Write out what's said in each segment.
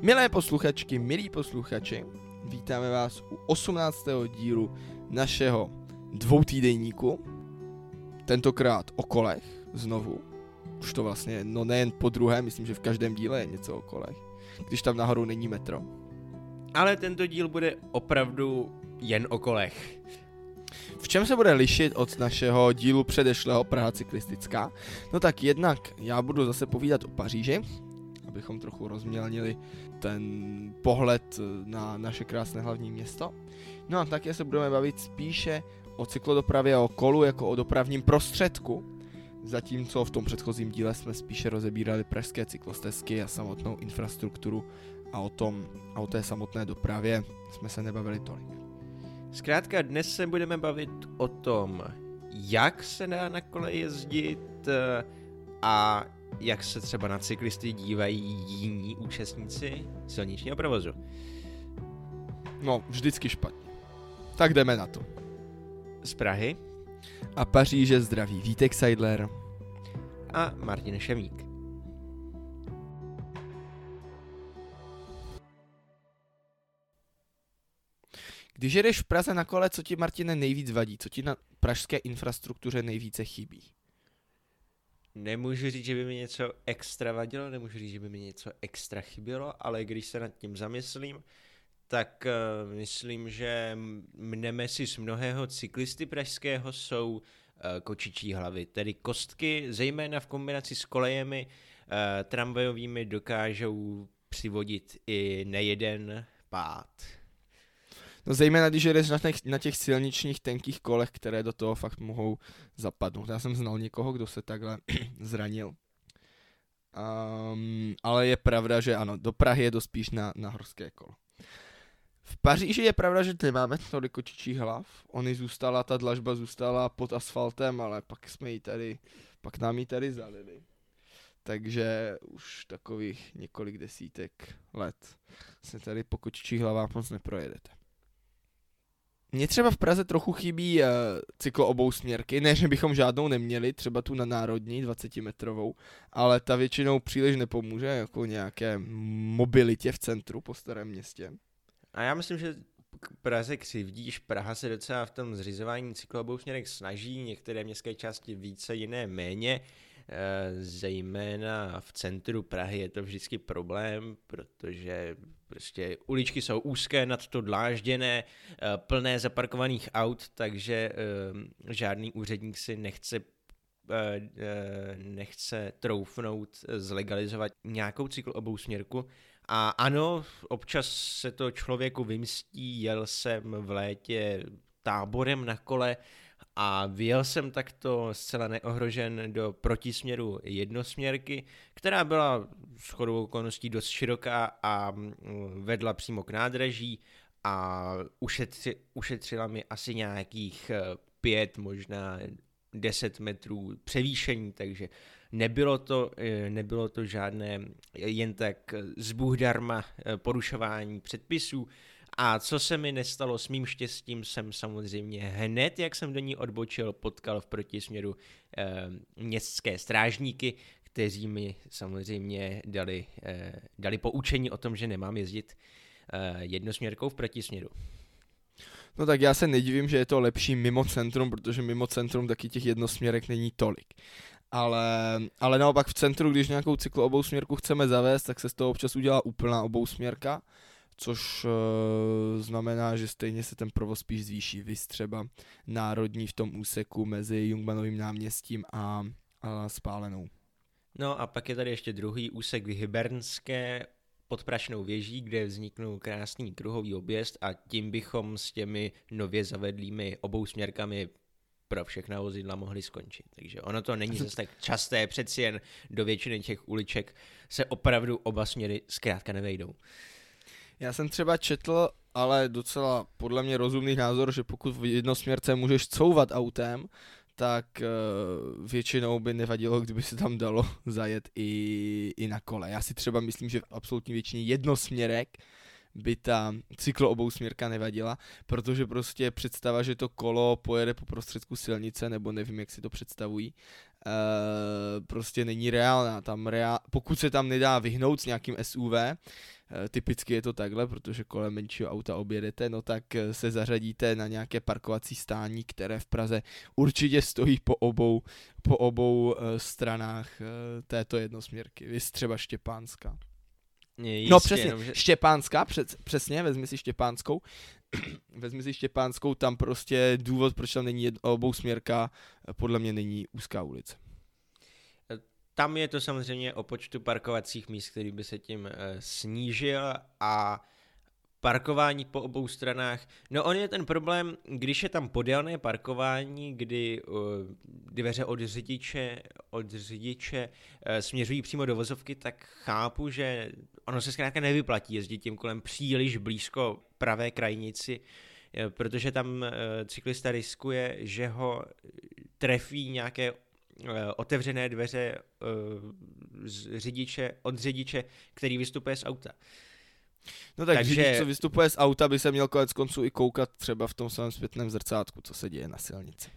Milé posluchačky, milí posluchači, vítáme vás u 18. dílu našeho dvoutýdenníku, tentokrát o kolech, znovu. Už to vlastně, no nejen po druhé, myslím, že v každém díle je něco o kolech, když tam nahoru není metro. Ale tento díl bude opravdu jen o kolech. V čem se bude lišit od našeho dílu předešlého Praha cyklistická? No tak jednak já budu zase povídat o Paříži, abychom trochu rozmělnili ten pohled na naše krásné hlavní město. No a také se budeme bavit spíše o cyklodopravě a o kolu jako o dopravním prostředku, zatímco v tom předchozím díle jsme spíše rozebírali pražské cyklostezky a samotnou infrastrukturu a o tom a o té samotné dopravě jsme se nebavili tolik. Zkrátka dnes se budeme bavit o tom, jak se dá na kole jezdit eh, a jak se třeba na cyklisty dívají jiní účastníci silničního provozu. No, vždycky špatně. Tak jdeme na to. Z Prahy A Paříže zdraví Vítek Seidler. a Martin Šemík. Když jedeš v Praze na kole, co ti, Martine, nejvíc vadí? Co ti na pražské infrastruktuře nejvíce chybí? Nemůžu říct, že by mi něco extra vadilo, nemůžu říct, že by mi něco extra chybělo, ale když se nad tím zamyslím, tak uh, myslím, že mneme z mnohého cyklisty pražského jsou uh, kočičí hlavy, tedy kostky, zejména v kombinaci s kolejemi uh, tramvajovými dokážou přivodit i nejeden pád. No zejména, když jedeš na těch, na těch silničních tenkých kolech, které do toho fakt mohou zapadnout. Já jsem znal někoho, kdo se takhle zranil. Um, ale je pravda, že ano, do Prahy je to spíš na, na horské kolo. V Paříži je pravda, že nemáme tolik kočičích hlav. Ony zůstala, ta dlažba zůstala pod asfaltem, ale pak jsme ji tady, pak nám ji tady zalili. Takže už takových několik desítek let se tady po kočičích hlavách moc neprojedete. Mně třeba v Praze trochu chybí uh, cyklo obou směrky, ne, že bychom žádnou neměli, třeba tu na národní 20 metrovou, ale ta většinou příliš nepomůže jako nějaké mobilitě v centru po starém městě. A já myslím, že k Praze křivdíš, Praha se docela v tom zřizování cyklobou směrek snaží, některé městské části více, jiné méně, Eh, zejména v centru Prahy je to vždycky problém, protože prostě uličky jsou úzké, nad to dlážděné, eh, plné zaparkovaných aut, takže eh, žádný úředník si nechce nechce troufnout zlegalizovat nějakou cykl obou směrku. A ano, občas se to člověku vymstí, jel jsem v létě táborem na kole a vyjel jsem takto zcela neohrožen do protisměru jednosměrky, která byla s chodou okolností dost široká a mm, vedla přímo k nádraží a ušetři, ušetřila mi asi nějakých eh, pět, možná 10 metrů převýšení, takže nebylo to, eh, nebylo to žádné jen tak zbůhdarma eh, porušování předpisů, a co se mi nestalo s mým štěstím, jsem samozřejmě hned, jak jsem do ní odbočil, potkal v protisměru e, městské strážníky, kteří mi samozřejmě dali, e, dali poučení o tom, že nemám jezdit e, jednosměrkou v protisměru. No tak já se nedivím, že je to lepší mimo centrum, protože mimo centrum taky těch jednosměrek není tolik. Ale, ale naopak v centru, když nějakou cyklo obou směrku chceme zavést, tak se z toho občas udělá úplná obou směrka což uh, znamená, že stejně se ten provoz spíš zvýší. Vy třeba národní v tom úseku mezi Jungmanovým náměstím a, a Spálenou. No a pak je tady ještě druhý úsek Hybernské pod Prašnou věží, kde vzniknul krásný kruhový objezd a tím bychom s těmi nově zavedlými obou směrkami pro všechna vozidla mohli skončit. Takže ono to není zase tak časté, přeci jen do většiny těch uliček se opravdu oba směry zkrátka nevejdou. Já jsem třeba četl, ale docela podle mě rozumný názor, že pokud v jednosměrce můžeš couvat autem, tak uh, většinou by nevadilo, kdyby se tam dalo zajet i, i na kole. Já si třeba myslím, že v absolutní většině jednosměrek by ta cyklo obou směrka nevadila, protože prostě představa, že to kolo pojede po prostředku silnice, nebo nevím, jak si to představují, prostě není reálná. Tam reál, pokud se tam nedá vyhnout s nějakým SUV, typicky je to takhle, protože kolem menšího auta objedete, no tak eh, se zařadíte na nějaké parkovací stání, které v Praze určitě stojí po obou, po obou eh, stranách této jednosměrky. Vy třeba Štěpánska. Jistě, no přesně, jenom, že... Štěpánská, přes, přesně, vezmi si Štěpánskou, vezmi si Štěpánskou, tam prostě důvod, proč tam není jedno, obou směrka, podle mě není úzká ulice. Tam je to samozřejmě o počtu parkovacích míst, který by se tím uh, snížil a parkování po obou stranách. No on je ten problém, když je tam podélné parkování, kdy uh, dveře od řidiče, od řidiče uh, směřují přímo do vozovky, tak chápu, že ono se zkrátka nevyplatí jezdit tím kolem příliš blízko pravé krajnici, protože tam uh, cyklista riskuje, že ho trefí nějaké Eh, otevřené dveře uh, z řidiče, od řidiče, který vystupuje z auta. No tak Takže... řidič, co vystupuje z auta, by se měl konec konců i koukat třeba v tom svém zpětném zrcátku, co se děje na silnici.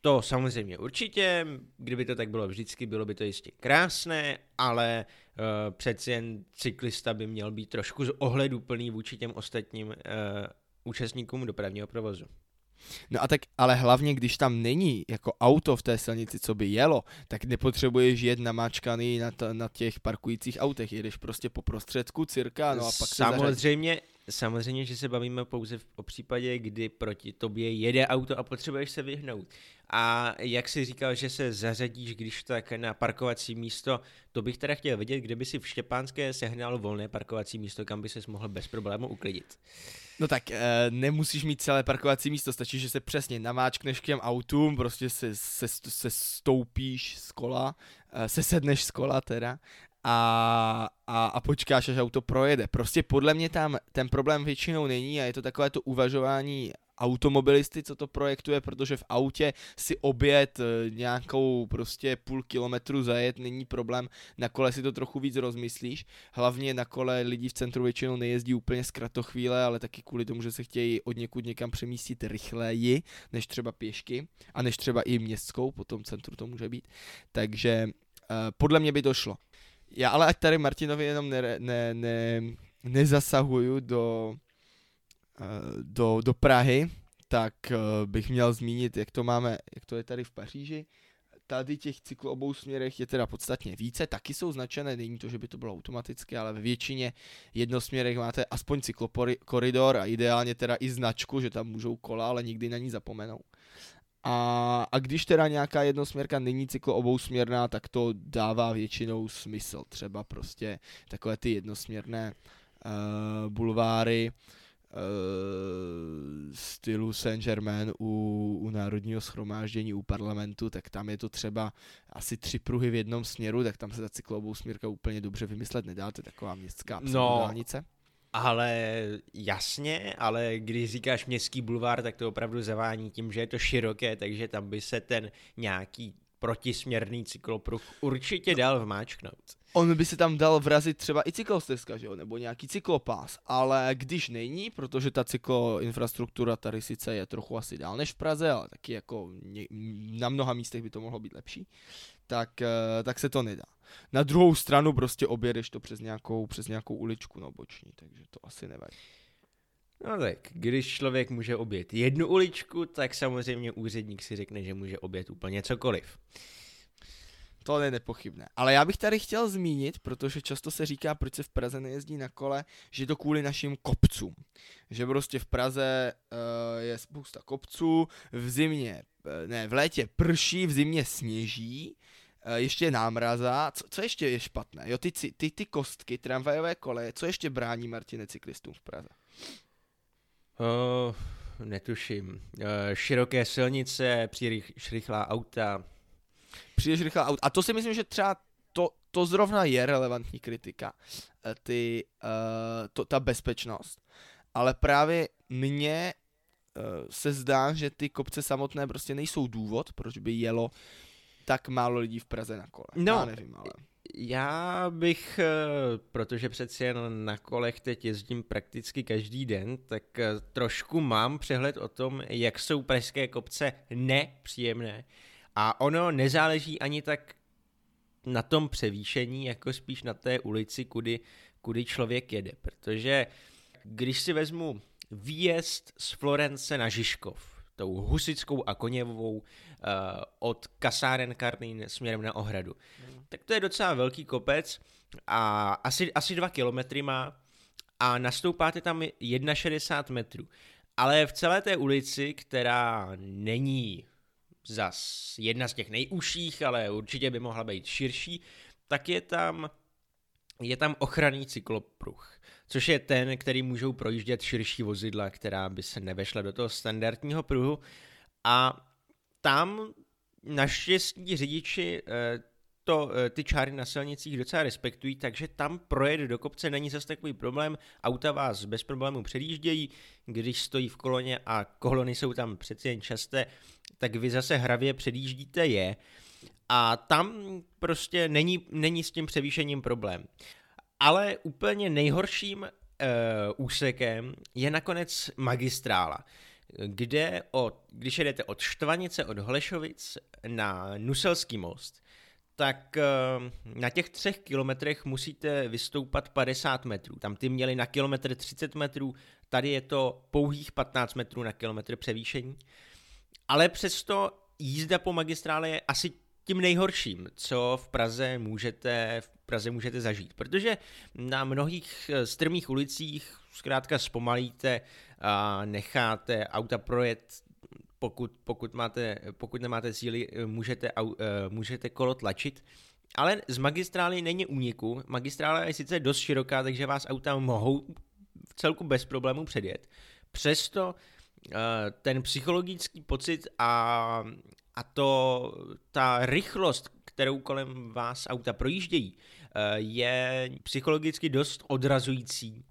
To samozřejmě určitě, kdyby to tak bylo vždycky, bylo by to jistě krásné, ale uh, přeci jen cyklista by měl být trošku ohleduplný vůči těm ostatním uh, účastníkům dopravního provozu. No a tak, ale hlavně, když tam není jako auto v té silnici, co by jelo, tak nepotřebuješ jet namáčkaný na, t- na těch parkujících autech, jedeš prostě po prostředku cirka, no a pak Samozřejmě, se samozřejmě, že se bavíme pouze v, o případě, kdy proti tobě jede auto a potřebuješ se vyhnout. A jak si říkal, že se zařadíš, když tak na parkovací místo, to bych teda chtěl vidět, kde by si v Štěpánské sehnal volné parkovací místo, kam by ses mohl bez problému uklidit. No tak e, nemusíš mít celé parkovací místo, stačí, že se přesně namáčkneš k těm autům, prostě se, se, se stoupíš z kola, e, se sedneš z kola teda a, a, a počkáš, až auto projede. Prostě podle mě tam ten problém většinou není a je to takové to uvažování automobilisty, co to projektuje, protože v autě si obět eh, nějakou prostě půl kilometru zajet není problém, na kole si to trochu víc rozmyslíš, hlavně na kole lidi v centru většinou nejezdí úplně zkratochvíle, ale taky kvůli tomu, že se chtějí od někud někam přemístit rychleji, než třeba pěšky a než třeba i městskou, po tom centru to může být, takže uh, podle mě by to šlo. Já ale ať tady Martinovi jenom ne, ne, ne, nezasahuju do Eh, do, do Prahy, tak eh, bych měl zmínit, jak to máme, jak to je tady v Paříži. Tady těch cyklů obou směrech je teda podstatně více, taky jsou značené, není to, že by to bylo automatické, ale ve většině jednosměrech máte aspoň cyklokoridor a ideálně teda i značku, že tam můžou kola, ale nikdy na ní zapomenou. A, a když teda nějaká jednosměrka není cyklo obousměrná, tak to dává většinou smysl. Třeba prostě takové ty jednosměrné uh, bulváry, uh, stylu Saint-Germain u, u národního schromáždění, u parlamentu, tak tam je to třeba asi tři pruhy v jednom směru, tak tam se ta cyklovou směrka úplně dobře vymyslet nedá, to je taková městská no, dálnice. Ale jasně, ale když říkáš městský bulvár, tak to opravdu zavání tím, že je to široké, takže tam by se ten nějaký protisměrný cyklopruh určitě dal vmáčknout. On by se tam dal vrazit třeba i cyklostezka, že jo, nebo nějaký cyklopás, ale když není, protože ta cykloinfrastruktura tady sice je trochu asi dál než v Praze, ale taky jako na mnoha místech by to mohlo být lepší, tak, eh, tak se to nedá. Na druhou stranu prostě objedeš to přes nějakou, přes nějakou uličku no boční, takže to asi nevadí. No tak, když člověk může obět jednu uličku, tak samozřejmě úředník si řekne, že může obět úplně cokoliv. To je nepochybné. Ale já bych tady chtěl zmínit, protože často se říká, proč se v Praze nejezdí na kole, že to kvůli našim kopcům. Že prostě v Praze uh, je spousta kopců, v zimě, uh, ne, v létě prší, v zimě sněží, uh, ještě je námraza. Co, co ještě je špatné? Jo, ty, ty, ty kostky, tramvajové koleje, co ještě brání Martine cyklistům v Praze? Uh, netuším. Uh, široké silnice, příliš rychlá auta. Příliš rychlá auta. A to si myslím, že třeba to, to zrovna je relevantní kritika. Eh, ty, uh, to, ta bezpečnost. Ale právě mně uh, se zdá, že ty kopce samotné prostě nejsou důvod, proč by jelo tak málo lidí v Praze na kole. No, Já nevím, ale já bych, eh, protože přeci jen na kolech teď jezdím prakticky každý den, tak eh, trošku mám přehled o tom, jak jsou pražské kopce nepříjemné. A ono nezáleží ani tak na tom převýšení, jako spíš na té ulici, kudy, kudy člověk jede. Protože když si vezmu výjezd z Florence na Žižkov, tou husickou a koněvou uh, od kasáren Karlín směrem na Ohradu, mm. tak to je docela velký kopec a asi, asi dva kilometry má a nastoupáte tam 61 metrů. Ale v celé té ulici, která není zas jedna z těch nejužších, ale určitě by mohla být širší, tak je tam, je tam ochranný cyklopruh, což je ten, který můžou projíždět širší vozidla, která by se nevešla do toho standardního pruhu. A tam naštěstí řidiči eh, to eh, ty čáry na silnicích docela respektují, takže tam projet do kopce není zase takový problém, auta vás bez problémů předjíždějí, když stojí v koloně a kolony jsou tam přeci jen časté, tak vy zase hravě předjíždíte je a tam prostě není, není s tím převýšením problém. Ale úplně nejhorším uh, úsekem je nakonec magistrála, kde od, když jedete od Štvanice, od Holešovic na Nuselský most, tak eh, na těch třech kilometrech musíte vystoupat 50 metrů. Tam ty měli na kilometr 30 metrů, tady je to pouhých 15 metrů na kilometr převýšení. Ale přesto jízda po magistrále je asi tím nejhorším, co v Praze můžete, Praze můžete zažít, protože na mnohých eh, strmých ulicích zkrátka zpomalíte a necháte auta projet pokud, pokud, máte, pokud nemáte síly, eh, můžete, uh, můžete kolo tlačit. Ale z magistrály není úniku. Magistrála je sice dost široká, takže vás auta mohou v celku bez problémů předjet. Přesto ten psychologický pocit a, a to, ta rychlost, kterou kolem vás auta projíždějí, je psychologicky dost odrazující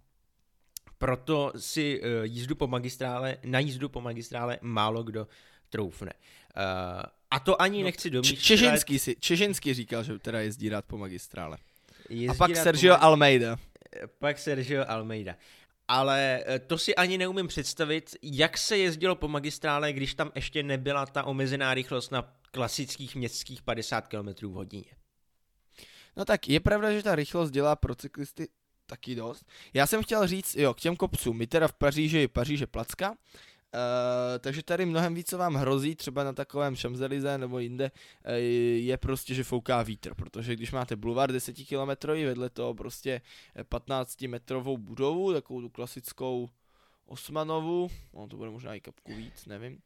proto si uh, jízdu po magistrále, na jízdu po magistrále málo kdo troufne. Uh, a to ani no, nechci domýšlet. Čežinský, si, Čežinský říkal, že teda jezdí rád po magistrále. Jezdí a pak Sergio po... Almeida. Eh, pak Sergio Almeida. Ale to si ani neumím představit, jak se jezdilo po magistrále, když tam ještě nebyla ta omezená rychlost na klasických městských 50 km v hodině. No tak je pravda, že ta rychlost dělá pro cyklisty taky dost. Já jsem chtěl říct, jo, k těm kopcům, my teda v Paříži, Paříže Placka, Uh, takže tady mnohem víc, co vám hrozí, třeba na takovém Champs-Élysées nebo jinde, uh, je prostě, že fouká vítr, protože když máte bulvár 10 km, vedle toho prostě 15 metrovou budovu, takovou tu klasickou Osmanovu, no to bude možná i kapku víc, nevím, uh,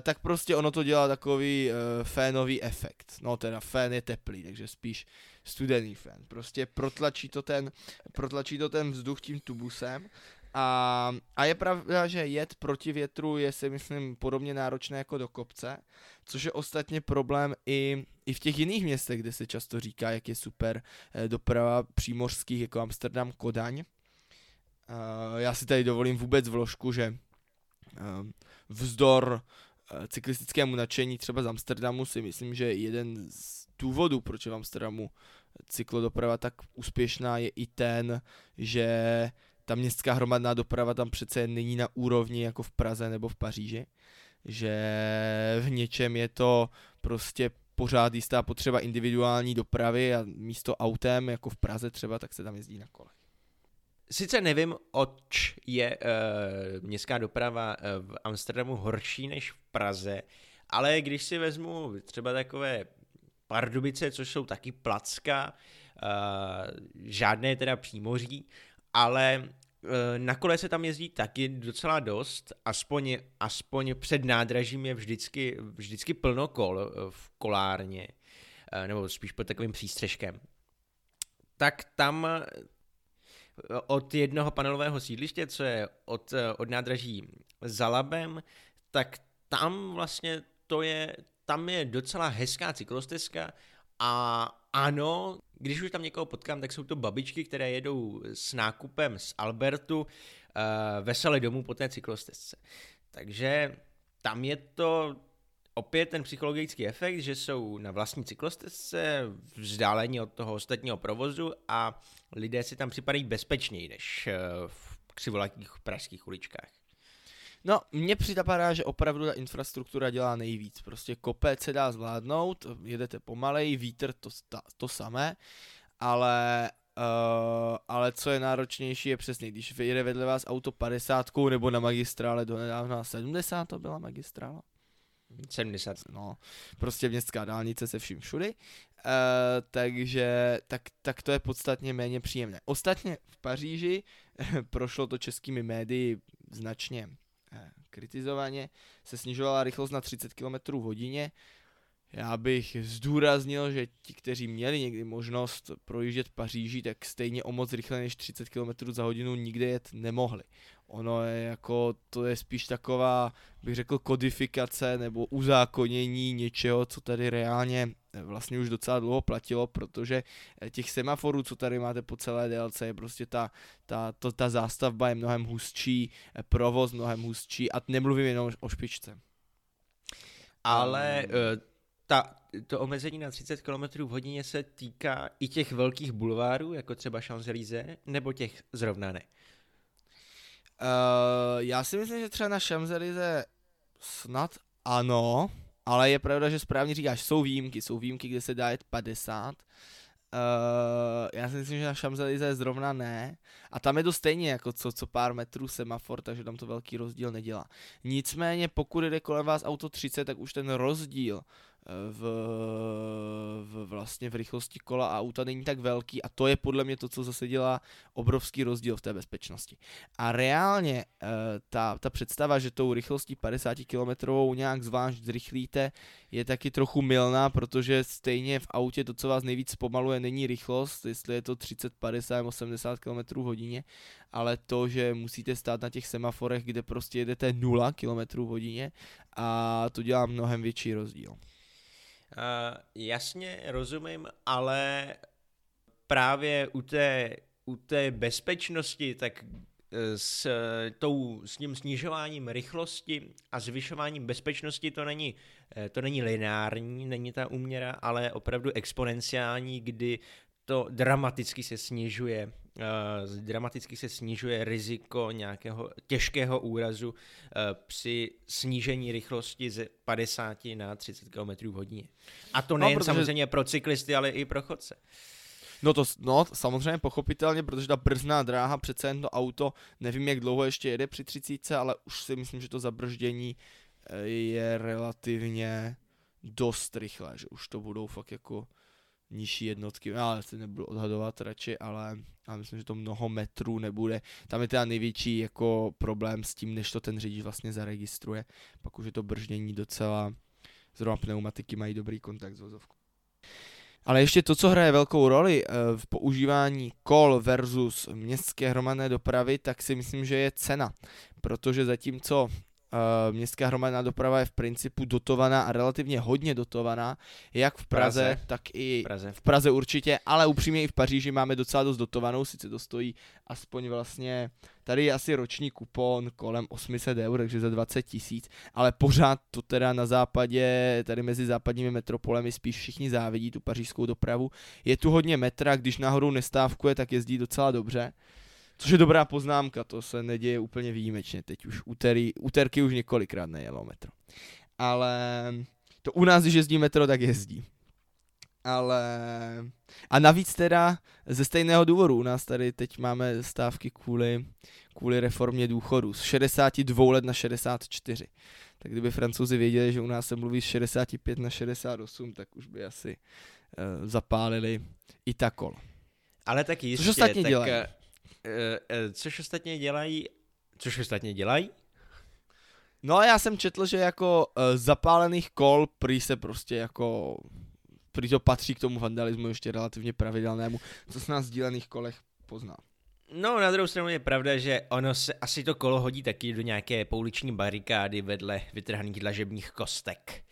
tak prostě ono to dělá takový uh, fénový efekt. No teda fén je teplý, takže spíš studený fén. Prostě protlačí to ten, protlačí to ten vzduch tím tubusem a, a je pravda, že jet proti větru je si myslím podobně náročné jako do kopce, což je ostatně problém i, i v těch jiných městech, kde se často říká, jak je super eh, doprava přímořských jako Amsterdam, Kodaň. Uh, já si tady dovolím vůbec vložku, že uh, vzdor cyklistickému nadšení třeba z Amsterdamu si myslím, že jeden z důvodů, proč je v Amsterdamu cyklodoprava tak úspěšná, je i ten, že ta městská hromadná doprava tam přece není na úrovni jako v Praze nebo v Paříži, že v něčem je to prostě pořád jistá potřeba individuální dopravy a místo autem, jako v Praze třeba, tak se tam jezdí na kole. Sice nevím, oč je uh, městská doprava uh, v Amsterdamu horší než v Praze, ale když si vezmu třeba takové Pardubice, což jsou taky placka, uh, žádné teda přímoří, ale uh, na kole se tam jezdí taky docela dost, aspoň, aspoň před nádražím je vždycky, vždycky plno kol v kolárně, nebo spíš pod takovým přístřežkem. Tak tam od jednoho panelového sídliště, co je od, od nádraží za Labem, tak tam vlastně to je, tam je docela hezká cyklostezka a ano, když už tam někoho potkám, tak jsou to babičky, které jedou s nákupem z Albertu uh, domů po té cyklostezce. Takže tam je to opět ten psychologický efekt, že jsou na vlastní cyklostezce vzdálení od toho ostatního provozu a lidé si tam připadají bezpečněji než eh, v křivolatých pražských uličkách. No, mně připadá, že opravdu ta infrastruktura dělá nejvíc. Prostě kopec se dá zvládnout, jedete pomalej, vítr to, ta, to samé, ale Uh, ale co je náročnější je přesně, když vyjede vedle vás auto 50 nebo na magistrále do nedávna 70 to byla magistrála. 70. No, prostě městská dálnice se vším všudy. Uh, takže tak, tak to je podstatně méně příjemné. Ostatně v Paříži prošlo to českými médii značně kritizovaně, se snižovala rychlost na 30 km hodině, já bych zdůraznil, že ti, kteří měli někdy možnost projíždět Paříží, tak stejně o moc rychle než 30 km za hodinu nikde jet nemohli. Ono je jako, to je spíš taková, bych řekl, kodifikace nebo uzákonění něčeho, co tady reálně eh, vlastně už docela dlouho platilo, protože eh, těch semaforů, co tady máte po celé délce, je prostě ta, ta, to, ta zástavba je mnohem hustší, eh, provoz mnohem hustší a nemluvím jenom o špičce. Ale um, ta, to omezení na 30 km v hodině se týká i těch velkých bulvárů, jako třeba Champs-Élysées, nebo těch zrovna ne? Uh, já si myslím, že třeba na Champs-Élysées snad ano, ale je pravda, že správně říkáš, jsou výjimky, jsou výjimky, kde se dá jet 50, Uh, já si myslím, že na Champs-Élysées zrovna ne. A tam je to stejně jako co, co pár metrů semafor, takže tam to velký rozdíl nedělá. Nicméně pokud jde kolem vás auto 30, tak už ten rozdíl v, v vlastně v rychlosti kola a auta není tak velký a to je podle mě to, co zase dělá obrovský rozdíl v té bezpečnosti. A reálně eh, ta, ta představa, že tou rychlostí 50 km nějak zvlášť zrychlíte, je taky trochu milná, protože stejně v autě to, co vás nejvíc zpomaluje, není rychlost, jestli je to 30, 50 nebo 70 km hodině, ale to, že musíte stát na těch semaforech, kde prostě jedete 0 km hodině a to dělá mnohem větší rozdíl. Uh, jasně, rozumím, ale právě u té, u té bezpečnosti, tak eh, s, tou, s tím snižováním rychlosti a zvyšováním bezpečnosti to není, eh, to není lineární, není ta úměra, ale opravdu exponenciální, kdy to dramaticky se snižuje uh, dramaticky se snižuje riziko nějakého těžkého úrazu uh, při snížení rychlosti z 50 na 30 km v hodině. A to no, nejen no, protože... samozřejmě pro cyklisty, ale i pro chodce. No to, no samozřejmě pochopitelně, protože ta brzná dráha, přece jen to auto, nevím jak dlouho ještě jede při 30, ale už si myslím, že to zabrždění eh, je relativně dost rychlé, že už to budou fakt jako nižší jednotky, já se nebudu odhadovat radši, ale, ale myslím, že to mnoho metrů nebude. Tam je teda největší jako problém s tím, než to ten řidič vlastně zaregistruje. Pak už je to brždění docela, zrovna pneumatiky mají dobrý kontakt s vozovkou. Ale ještě to, co hraje velkou roli eh, v používání kol versus městské hromadné dopravy, tak si myslím, že je cena. Protože zatímco městská hromadná doprava je v principu dotovaná a relativně hodně dotovaná, jak v Praze, Praze. tak i Praze. v Praze určitě, ale upřímně i v Paříži máme docela dost dotovanou, sice to stojí aspoň vlastně, tady je asi roční kupon kolem 800 eur, takže za 20 tisíc, ale pořád to teda na západě, tady mezi západními metropolemi spíš všichni závidí tu pařížskou dopravu. Je tu hodně metra, když náhodou nestávkuje, tak jezdí docela dobře. Což je dobrá poznámka, to se neděje úplně výjimečně. Teď už úterý, úterky už několikrát nejelo metro. Ale to u nás, když jezdí metro, tak jezdí. Ale... A navíc teda ze stejného důvodu, u nás tady teď máme stávky kvůli, kvůli reformě důchodu z 62 let na 64. Tak kdyby francouzi věděli, že u nás se mluví z 65 na 68, tak už by asi uh, zapálili i ta kolo. Ale tak jistě, Což ostatně tak dělají. Eh, eh, což ostatně dělají, což ostatně dělají? No a já jsem četl, že jako uh, zapálených kol prý se prostě jako prý to patří k tomu vandalismu ještě relativně pravidelnému, co se na sdílených kolech pozná. No, na druhou stranu je pravda, že ono se asi to kolo hodí taky do nějaké pouliční barikády vedle vytrhaných dlažebních kostek.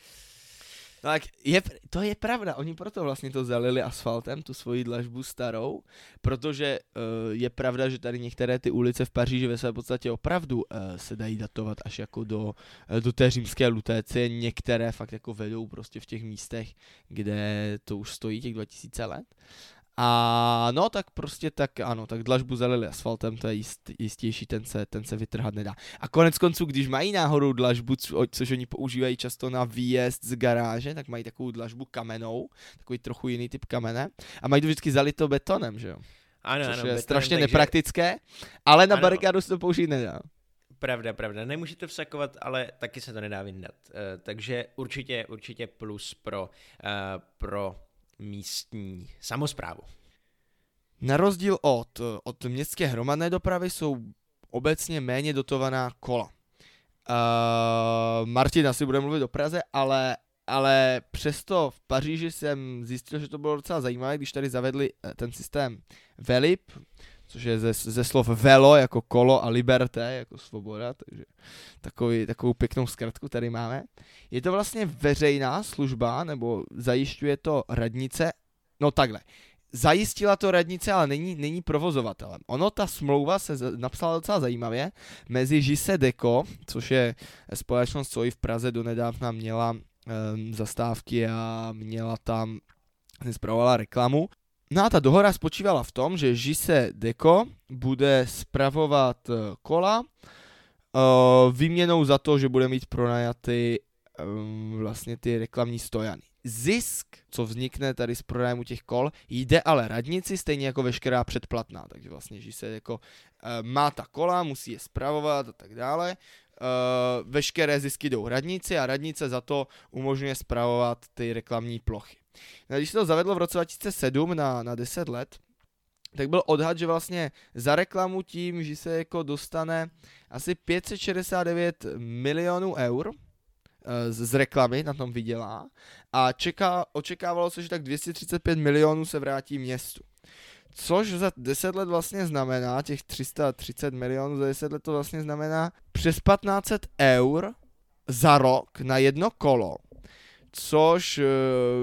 No tak je, to je pravda, oni proto vlastně to zalili asfaltem, tu svoji dlažbu starou, protože uh, je pravda, že tady některé ty ulice v Paříži ve své podstatě opravdu uh, se dají datovat až jako do, uh, do té římské lutécie, některé fakt jako vedou prostě v těch místech, kde to už stojí těch 2000 let. A no tak prostě tak ano, tak dlažbu zalili asfaltem, to je jist, jistější, ten se, ten se vytrhat nedá. A konec konců, když mají náhodou dlažbu, co, což oni používají často na výjezd z garáže, tak mají takovou dlažbu kamenou, takový trochu jiný typ kamene a mají to vždycky zalito betonem, že jo. Ano, což ano, je betonem, strašně takže- nepraktické, ale na Ano. barikádu se to použít nedá. Pravda, pravda. Nemůžete vsakovat, ale taky se to nedá vyndat. Eh, takže určitě, určitě plus pro, eh, pro místní samozprávu. Na rozdíl od, od městské hromadné dopravy jsou obecně méně dotovaná kola. Uh, Martin asi bude mluvit o Praze, ale, ale přesto v Paříži jsem zjistil, že to bylo docela zajímavé, když tady zavedli eh, ten systém Velib, což je ze, ze slov velo jako kolo a liberté jako svoboda, takže takový, takovou pěknou zkratku tady máme. Je to vlastně veřejná služba, nebo zajišťuje to radnice, no takhle, zajistila to radnice, ale není, není provozovatelem. Ono, ta smlouva se napsala docela zajímavě mezi Žise Deco, což je společnost, co i v Praze donedávna měla um, zastávky a měla tam, zpravovala reklamu. No a ta dohoda spočívala v tom, že Žise Deco bude spravovat eh, kola uh, výměnou za to, že bude mít pronajaty um, vlastně ty reklamní stojany. Zisk, co vznikne tady z pronájmu těch kol, jde ale radnici stejně jako veškerá předplatná, takže vlastně, že se jako uh, má ta kola, musí je spravovat a tak dále. Veškeré zisky jdou radnici a radnice za to umožňuje spravovat ty reklamní plochy. No, když se to zavedlo v roce 2007 na, na 10 let, tak byl odhad, že vlastně za reklamu tím, že se jako dostane asi 569 milionů eur eh, z, z reklamy, na tom vydělá a čeká, očekávalo se, že tak 235 milionů se vrátí městu. Což za 10 let vlastně znamená, těch 330 milionů za 10 let to vlastně znamená přes 1500 eur za rok na jedno kolo. Což eh,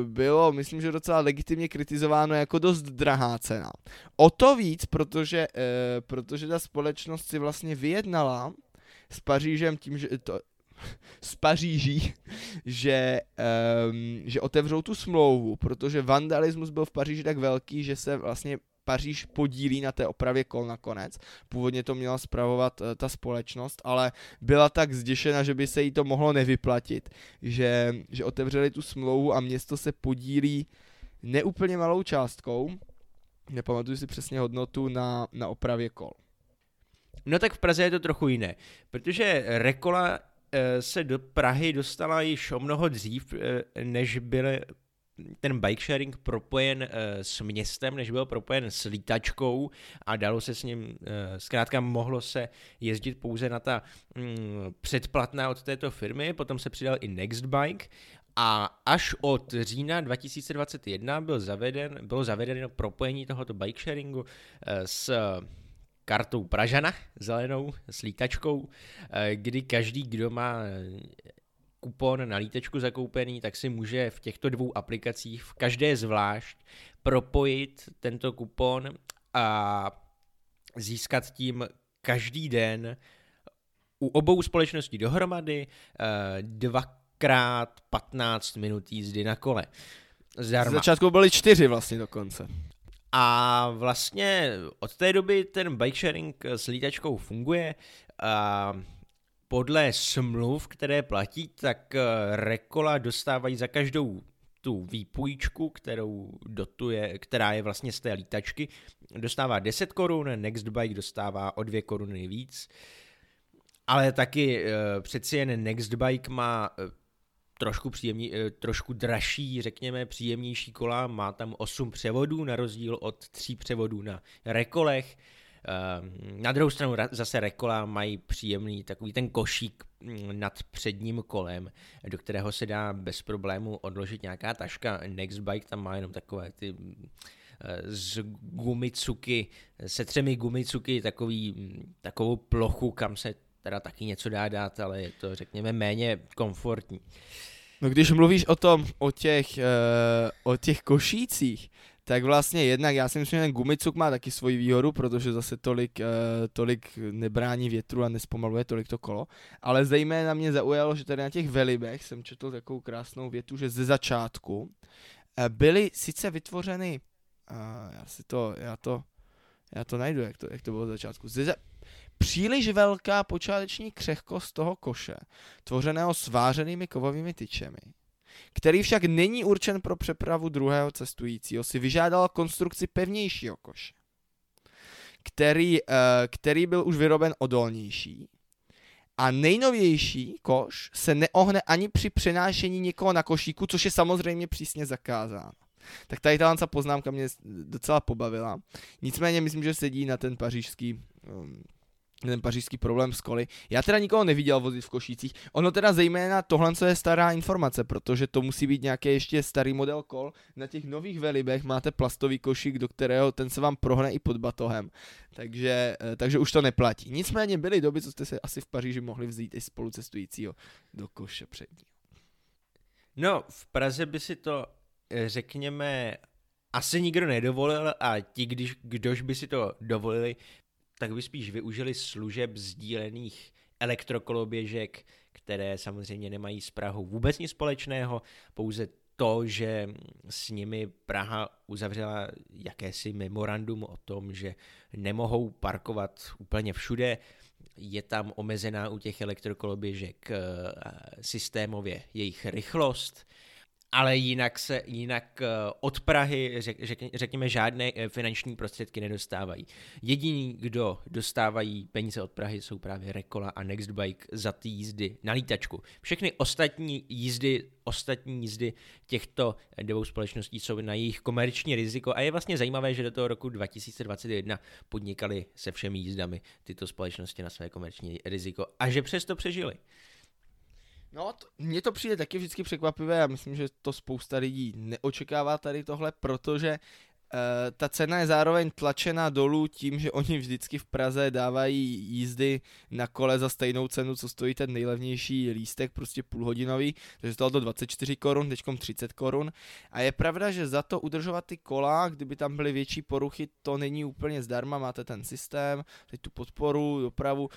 bylo, myslím, že docela legitimně kritizováno jako dost drahá cena. O to víc, protože, eh, protože ta společnost si vlastně vyjednala s Pařížem tím, že to, z Paříží, že, um, že otevřou tu smlouvu, protože vandalismus byl v Paříži tak velký, že se vlastně Paříž podílí na té opravě kol nakonec. Původně to měla spravovat uh, ta společnost, ale byla tak zděšena, že by se jí to mohlo nevyplatit, že, že otevřeli tu smlouvu a město se podílí neúplně malou částkou, nepamatuju si přesně hodnotu, na, na opravě kol. No tak v Praze je to trochu jiné, protože Rekola eh, se do Prahy dostala již o mnoho dřív, eh, než byl ten bike sharing propojen eh, s městem, než byl propojen s lítačkou a dalo se s ním, eh, zkrátka mohlo se jezdit pouze na ta mm, předplatná od této firmy, potom se přidal i Nextbike a až od října 2021 byl zaveden, bylo zavedeno propojení tohoto bike sharingu eh, s kartou Pražana, zelenou, s lítačkou, kdy každý, kdo má kupon na lítačku zakoupený, tak si může v těchto dvou aplikacích, v každé zvlášť, propojit tento kupon a získat tím každý den u obou společností dohromady eh, dvakrát 15 minut jízdy na kole. Z Zdarma. začátku byly čtyři vlastně dokonce. A vlastně od té doby ten bike sharing s lítačkou funguje. A podle smluv, které platí, tak eh, Rekola dostávají za každou tu výpůjčku, kterou dotuje, která je vlastně z té lítačky, dostává 10 korun, Nextbike dostává o 2 koruny víc. Ale taky eh, přeci jen Nextbike má eh, trošku, příjemný, eh, trošku dražší, řekněme, příjemnější kola, má tam 8 převodů na rozdíl od 3 převodů na rekolech. Ehm, Na druhou stranu ra- zase rekola mají příjemný takový ten košík mm, nad předním kolem, do kterého se dá bez problému odložit nějaká taška. Nextbike tam má jenom takové ty mm, eh, z gumicuky, se třemi gumicuky, takový, mm, takovou plochu, kam se teda taky něco dá dát, ale je to řekněme méně komfortní. No když mluvíš o tom, o těch, uh, o těch košících, tak vlastně jednak já si myslím, že ten gumicuk má taky svoji výhodu, protože zase tolik, uh, tolik nebrání větru a nespomaluje tolik to kolo, ale zejména mě zaujalo, že tady na těch velibech jsem četl takovou krásnou větu, že ze začátku uh, byly sice vytvořeny Uh, já si to, já to, já to najdu, jak to, jak to bylo od začátku. Zde, příliš velká počáteční křehkost toho koše, tvořeného svářenými kovovými tyčemi, který však není určen pro přepravu druhého cestujícího, si vyžádal konstrukci pevnějšího koše, který, uh, který byl už vyroben odolnější. A nejnovější koš se neohne ani při přenášení někoho na košíku, což je samozřejmě přísně zakázáno. Tak tady ta poznámka mě docela pobavila. Nicméně myslím, že sedí na ten pařížský um, ten pařížský problém s koly. Já teda nikoho neviděl vozit v košících. Ono teda zejména tohle je stará informace, protože to musí být nějaký ještě starý model kol. Na těch nových velibech máte plastový košík, do kterého ten se vám prohne i pod batohem. Takže, eh, takže už to neplatí. Nicméně byly doby, co jste se asi v Paříži mohli vzít i spolucestujícího do koše přední. No, v Praze by si to, eh, řekněme, asi nikdo nedovolil a ti, když, kdož by si to dovolili, tak by spíš využili služeb sdílených elektrokoloběžek, které samozřejmě nemají s Prahou vůbec nic společného, pouze to, že s nimi Praha uzavřela jakési memorandum o tom, že nemohou parkovat úplně všude, je tam omezená u těch elektrokoloběžek eh, systémově jejich rychlost, ale jinak se, jinak eh, od Prahy, řek, řek, řekněme, žádné eh, finanční prostředky nedostávají. Jediní, kdo dostávají peníze od Prahy, jsou právě Rekola a Nextbike za ty jízdy na lítačku. Všechny ostatní jízdy, ostatní jízdy těchto dvou společností jsou na jejich komerční riziko a je vlastně zajímavé, že do toho roku 2021 podnikali se všemi jízdami tyto společnosti na své komerční riziko a že přesto přežili. No, to, mně to přijde taky vždycky překvapivé, já myslím, že to spousta lidí neočekává tady tohle, protože uh, ta cena je zároveň tlačena dolů tím, že oni vždycky v Praze dávají jízdy na kole za stejnou cenu, co stojí ten nejlevnější lístek, prostě půlhodinový, takže stalo to 24 korun, teďkom 30 korun. A je pravda, že za to udržovat ty kola, kdyby tam byly větší poruchy, to není úplně zdarma, máte ten systém, teď tu podporu, dopravu,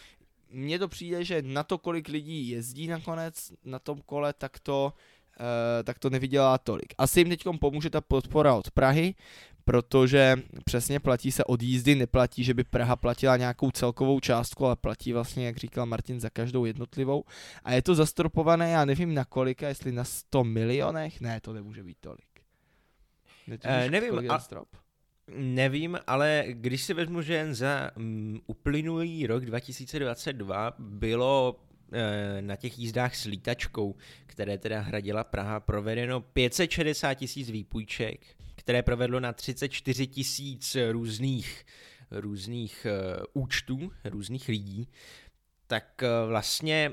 mně to přijde, že na to, kolik lidí jezdí nakonec na tom kole, tak to, uh, tak to nevydělá tolik. Asi jim teď pomůže ta podpora od Prahy, protože přesně platí se od jízdy, neplatí, že by Praha platila nějakou celkovou částku, ale platí vlastně, jak říkal Martin, za každou jednotlivou. A je to zastropované, já nevím na kolika, jestli na 100 milionech, ne, to nemůže být tolik. Netužíš, uh, nevím, a, strop? Nevím, ale když si vezmu, že jen za um, uplynulý rok 2022 bylo e, na těch jízdách s lítačkou, které teda hradila Praha, provedeno 560 tisíc výpůjček, které provedlo na 34 tisíc různých, různých e, účtů, různých lidí, tak e, vlastně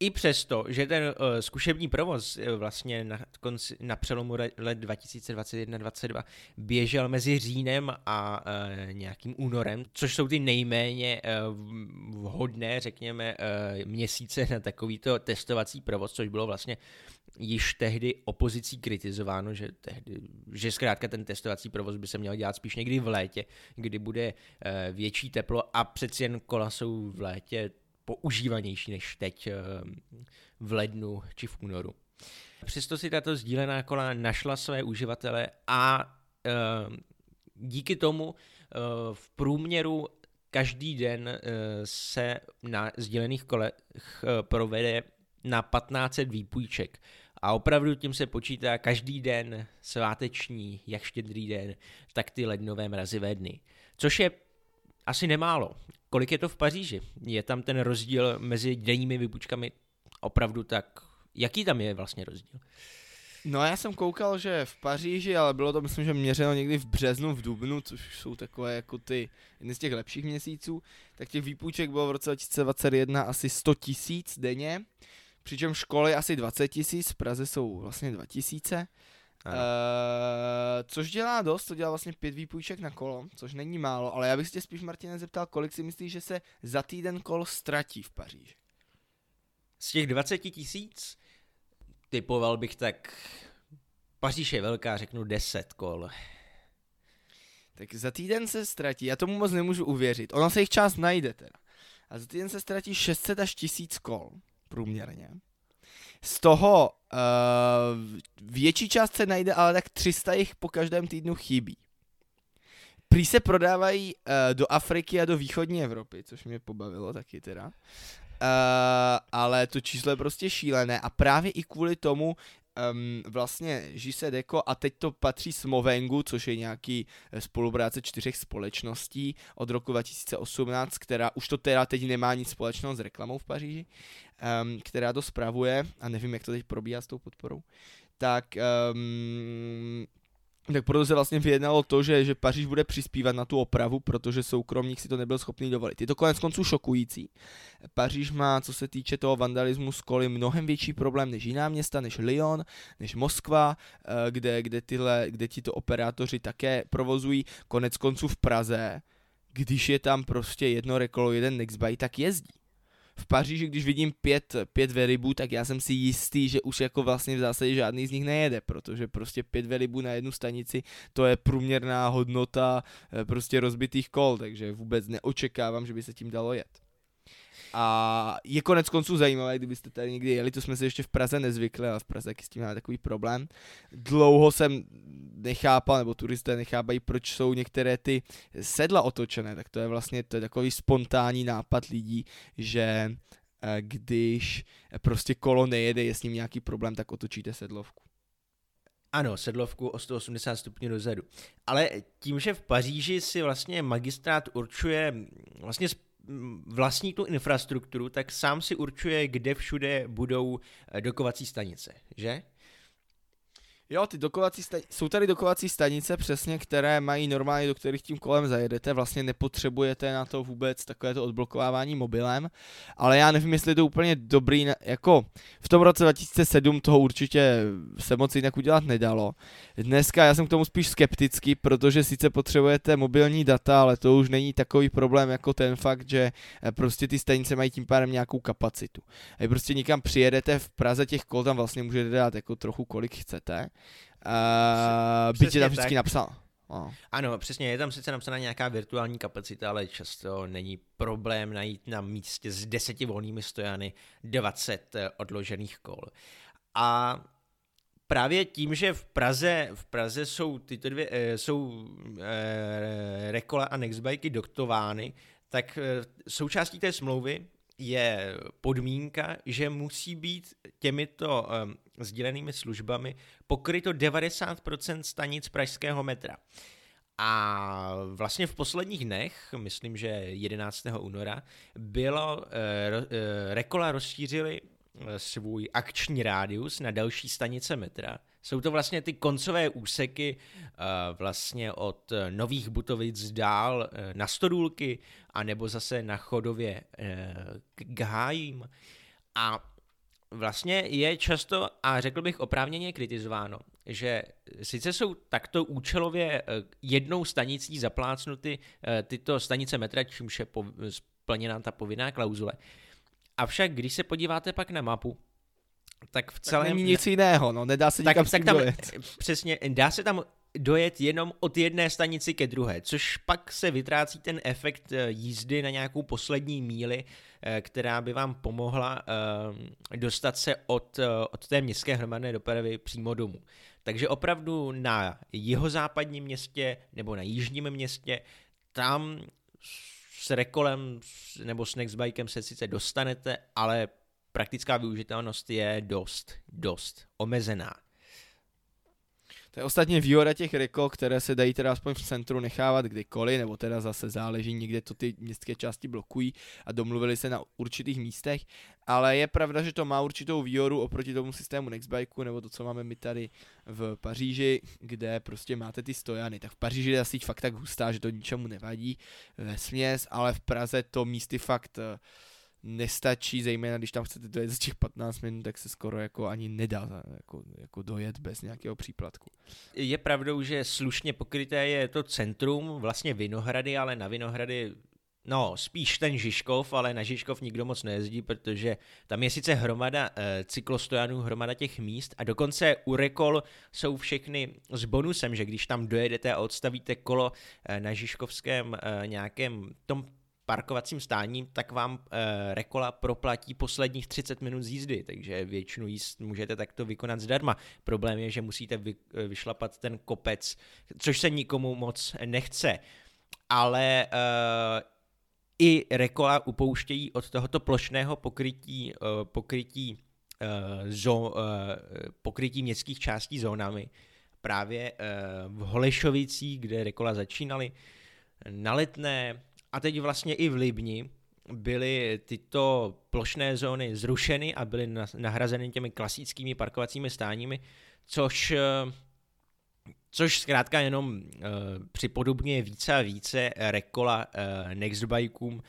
i přesto, že ten uh, zkušební provoz uh, vlastně na, konci, na přelomu let 2021-2022 běžel mezi říjnem a uh, nějakým únorem, což jsou ty nejméně uh, vhodné, řekněme, uh, měsíce na takovýto testovací provoz, což bylo vlastně již tehdy opozicí kritizováno, že, tehdy, že zkrátka ten testovací provoz by se měl dělat spíš někdy v létě, kdy bude uh, větší teplo a přeci jen kola jsou v létě používanější než teď eh, v lednu či v únoru. Přesto si tato sdílená kola našla své uživatele a eh, díky tomu eh, v průměru každý den se na sdílených kolech provede na 1500 výpůjček. A opravdu tím se počítá každý den sváteční, jak štědrý den, tak ty lednové mrazivé dny. Což je asi nemálo. Kolik je to v Paříži? Je tam ten rozdíl mezi denními vypučkami opravdu tak... Jaký tam je vlastně rozdíl? No já jsem koukal, že v Paříži, ale bylo to myslím, že měřeno někdy v březnu, v dubnu, což jsou takové jako ty jedny z těch lepších měsíců, tak těch výpůjček bylo v roce 2021 asi 100 tisíc denně, přičemž školy asi 20 tisíc, v Praze jsou vlastně 2 tisíce. Uh, což dělá dost, to dělá vlastně pět výpůjček na kolo, což není málo, ale já bych se tě spíš, Martine, zeptal, kolik si myslíš, že se za týden kol ztratí v Paříži? Z těch 20 tisíc typoval bych tak, Paříž je velká, řeknu 10 kol. Tak za týden se ztratí, já tomu moc nemůžu uvěřit, ono se jich část najde teda. A za týden se ztratí 600 až 1000 kol průměrně. Z toho uh, větší část se najde, ale tak 300 jich po každém týdnu chybí. prý se prodávají uh, do Afriky a do východní Evropy, což mě pobavilo taky teda. Uh, ale to číslo je prostě šílené a právě i kvůli tomu um, vlastně Žise Deko a teď to patří Smovengu, což je nějaký spolupráce čtyřech společností od roku 2018, která už to teda teď nemá nic společného s reklamou v Paříži, um, která to spravuje a nevím, jak to teď probíhá s tou podporou. Tak um, tak proto se vlastně vyjednalo to, že, že Paříž bude přispívat na tu opravu, protože soukromník si to nebyl schopný dovolit. Je to konec konců šokující. Paříž má, co se týče toho vandalismu z koly, mnohem větší problém než jiná města, než Lyon, než Moskva, eh, kde, kde, tyhle, kde ti to operátoři také provozují. Konec konců v Praze, když je tam prostě jedno rekolo, jeden Nextbuy, tak jezdí v Paříži, když vidím pět, pět velibů, tak já jsem si jistý, že už jako vlastně v zásadě žádný z nich nejede, protože prostě pět velibů na jednu stanici, to je průměrná hodnota eh, prostě rozbitých kol, takže vůbec neočekávám, že by se tím dalo jet. A je konec konců zajímavé, kdybyste tady někdy jeli, to jsme si ještě v Praze nezvykli, ale v Praze taky s tím máme takový problém. Dlouho jsem nechápal, nebo turisté nechápají, proč jsou některé ty sedla otočené, tak to je vlastně to je takový spontánní nápad lidí, že eh, když prostě kolo nejede, je s ním nějaký problém, tak otočíte sedlovku. Ano, sedlovku o 180 stupňů dozadu. Ale tím, že v Paříži si vlastně magistrát určuje vlastně vlastní tu infrastrukturu, tak sám si určuje, kde všude budou eh, dokovací stanice, že? Jo, ty dokovací stanice, jsou tady dokovací stanice přesně, které mají normálně, do kterých tím kolem zajedete, vlastně nepotřebujete na to vůbec takové to odblokovávání mobilem, ale já nevím, jestli je to úplně dobrý, jako v tom roce 2007 toho určitě se moc jinak udělat nedalo. Dneska já jsem k tomu spíš skeptický, protože sice potřebujete mobilní data, ale to už není takový problém jako ten fakt, že eh, prostě ty stanice mají tím pádem nějakou kapacitu. A prostě někam přijedete v Praze těch kol, tam vlastně můžete dát jako trochu kolik chcete, Uh, byť je tam vždycky napsal. Oh. Ano, přesně, je tam sice napsaná nějaká virtuální kapacita, ale často není problém najít na místě s deseti volnými stojany 20 eh, odložených kol. A právě tím, že v Praze, v Praze jsou tyto dvě, eh, jsou eh, Rekola a Nextbikey doktovány, tak součástí té smlouvy je podmínka, že musí být těmito sdílenými službami pokryto 90% stanic pražského metra. A vlastně v posledních dnech, myslím, že 11. února, bylo, uh, Rekola rozšířili svůj akční rádius na další stanice metra. Jsou to vlastně ty koncové úseky vlastně od Nových Butovic dál na Stodůlky a nebo zase na Chodově k Gájím. A vlastně je často, a řekl bych oprávněně kritizováno, že sice jsou takto účelově jednou stanicí zaplácnuty tyto stanice metra, čímž je splněná ta povinná klauzule, Avšak, když se podíváte pak na mapu, tak v celém... Tak není nic jiného, no, nedá se tak, nikam tak tam. Přesně, dá se tam dojet jenom od jedné stanici ke druhé, což pak se vytrácí ten efekt eh, jízdy na nějakou poslední míli, eh, která by vám pomohla uh, dostat se od, od té městské hromadné dopravy přímo domů. Takže opravdu na jihozápadním městě nebo na jižním městě, tam s rekolem nebo s Nextbikem se sice dostanete, ale praktická využitelnost je dost, dost omezená. To je ostatně výhoda těch rekol, které se dají teda aspoň v centru nechávat kdykoliv, nebo teda zase záleží, někde to ty městské části blokují a domluvili se na určitých místech, ale je pravda, že to má určitou výhodu oproti tomu systému Nextbikeu, nebo to, co máme my tady v Paříži, kde prostě máte ty stojany. Tak v Paříži je síť fakt tak hustá, že to ničemu nevadí ve směs, ale v Praze to místy fakt uh, nestačí, zejména když tam chcete dojet za těch 15 minut, tak se skoro jako ani nedá jako, jako dojet bez nějakého příplatku. Je pravdou, že slušně pokryté je to centrum, vlastně Vinohrady, ale na Vinohrady No, spíš ten Žižkov, ale na Žižkov nikdo moc nejezdí, protože tam je sice hromada e, cyklostojanů, hromada těch míst a dokonce u Rekol jsou všechny s bonusem, že když tam dojedete a odstavíte kolo e, na Žižkovském e, nějakém tom parkovacím stáním, tak vám e, Rekola proplatí posledních 30 minut z jízdy, takže většinu jízd můžete takto vykonat zdarma. Problém je, že musíte vy, vyšlapat ten kopec, což se nikomu moc nechce. ale uh, i Rekola upouštějí od tohoto plošného pokrytí, uh, pokrytí, uh, zo, uh, pokrytí městských částí zónami. Právě uh, v Holešovicích, kde Rekola začínali, na Letné a teď vlastně i v Libni byly tyto plošné zóny zrušeny a byly nahrazeny těmi klasickými parkovacími stáními, což Což zkrátka jenom uh, připodobňuje více a více rekola uh, nextbikeům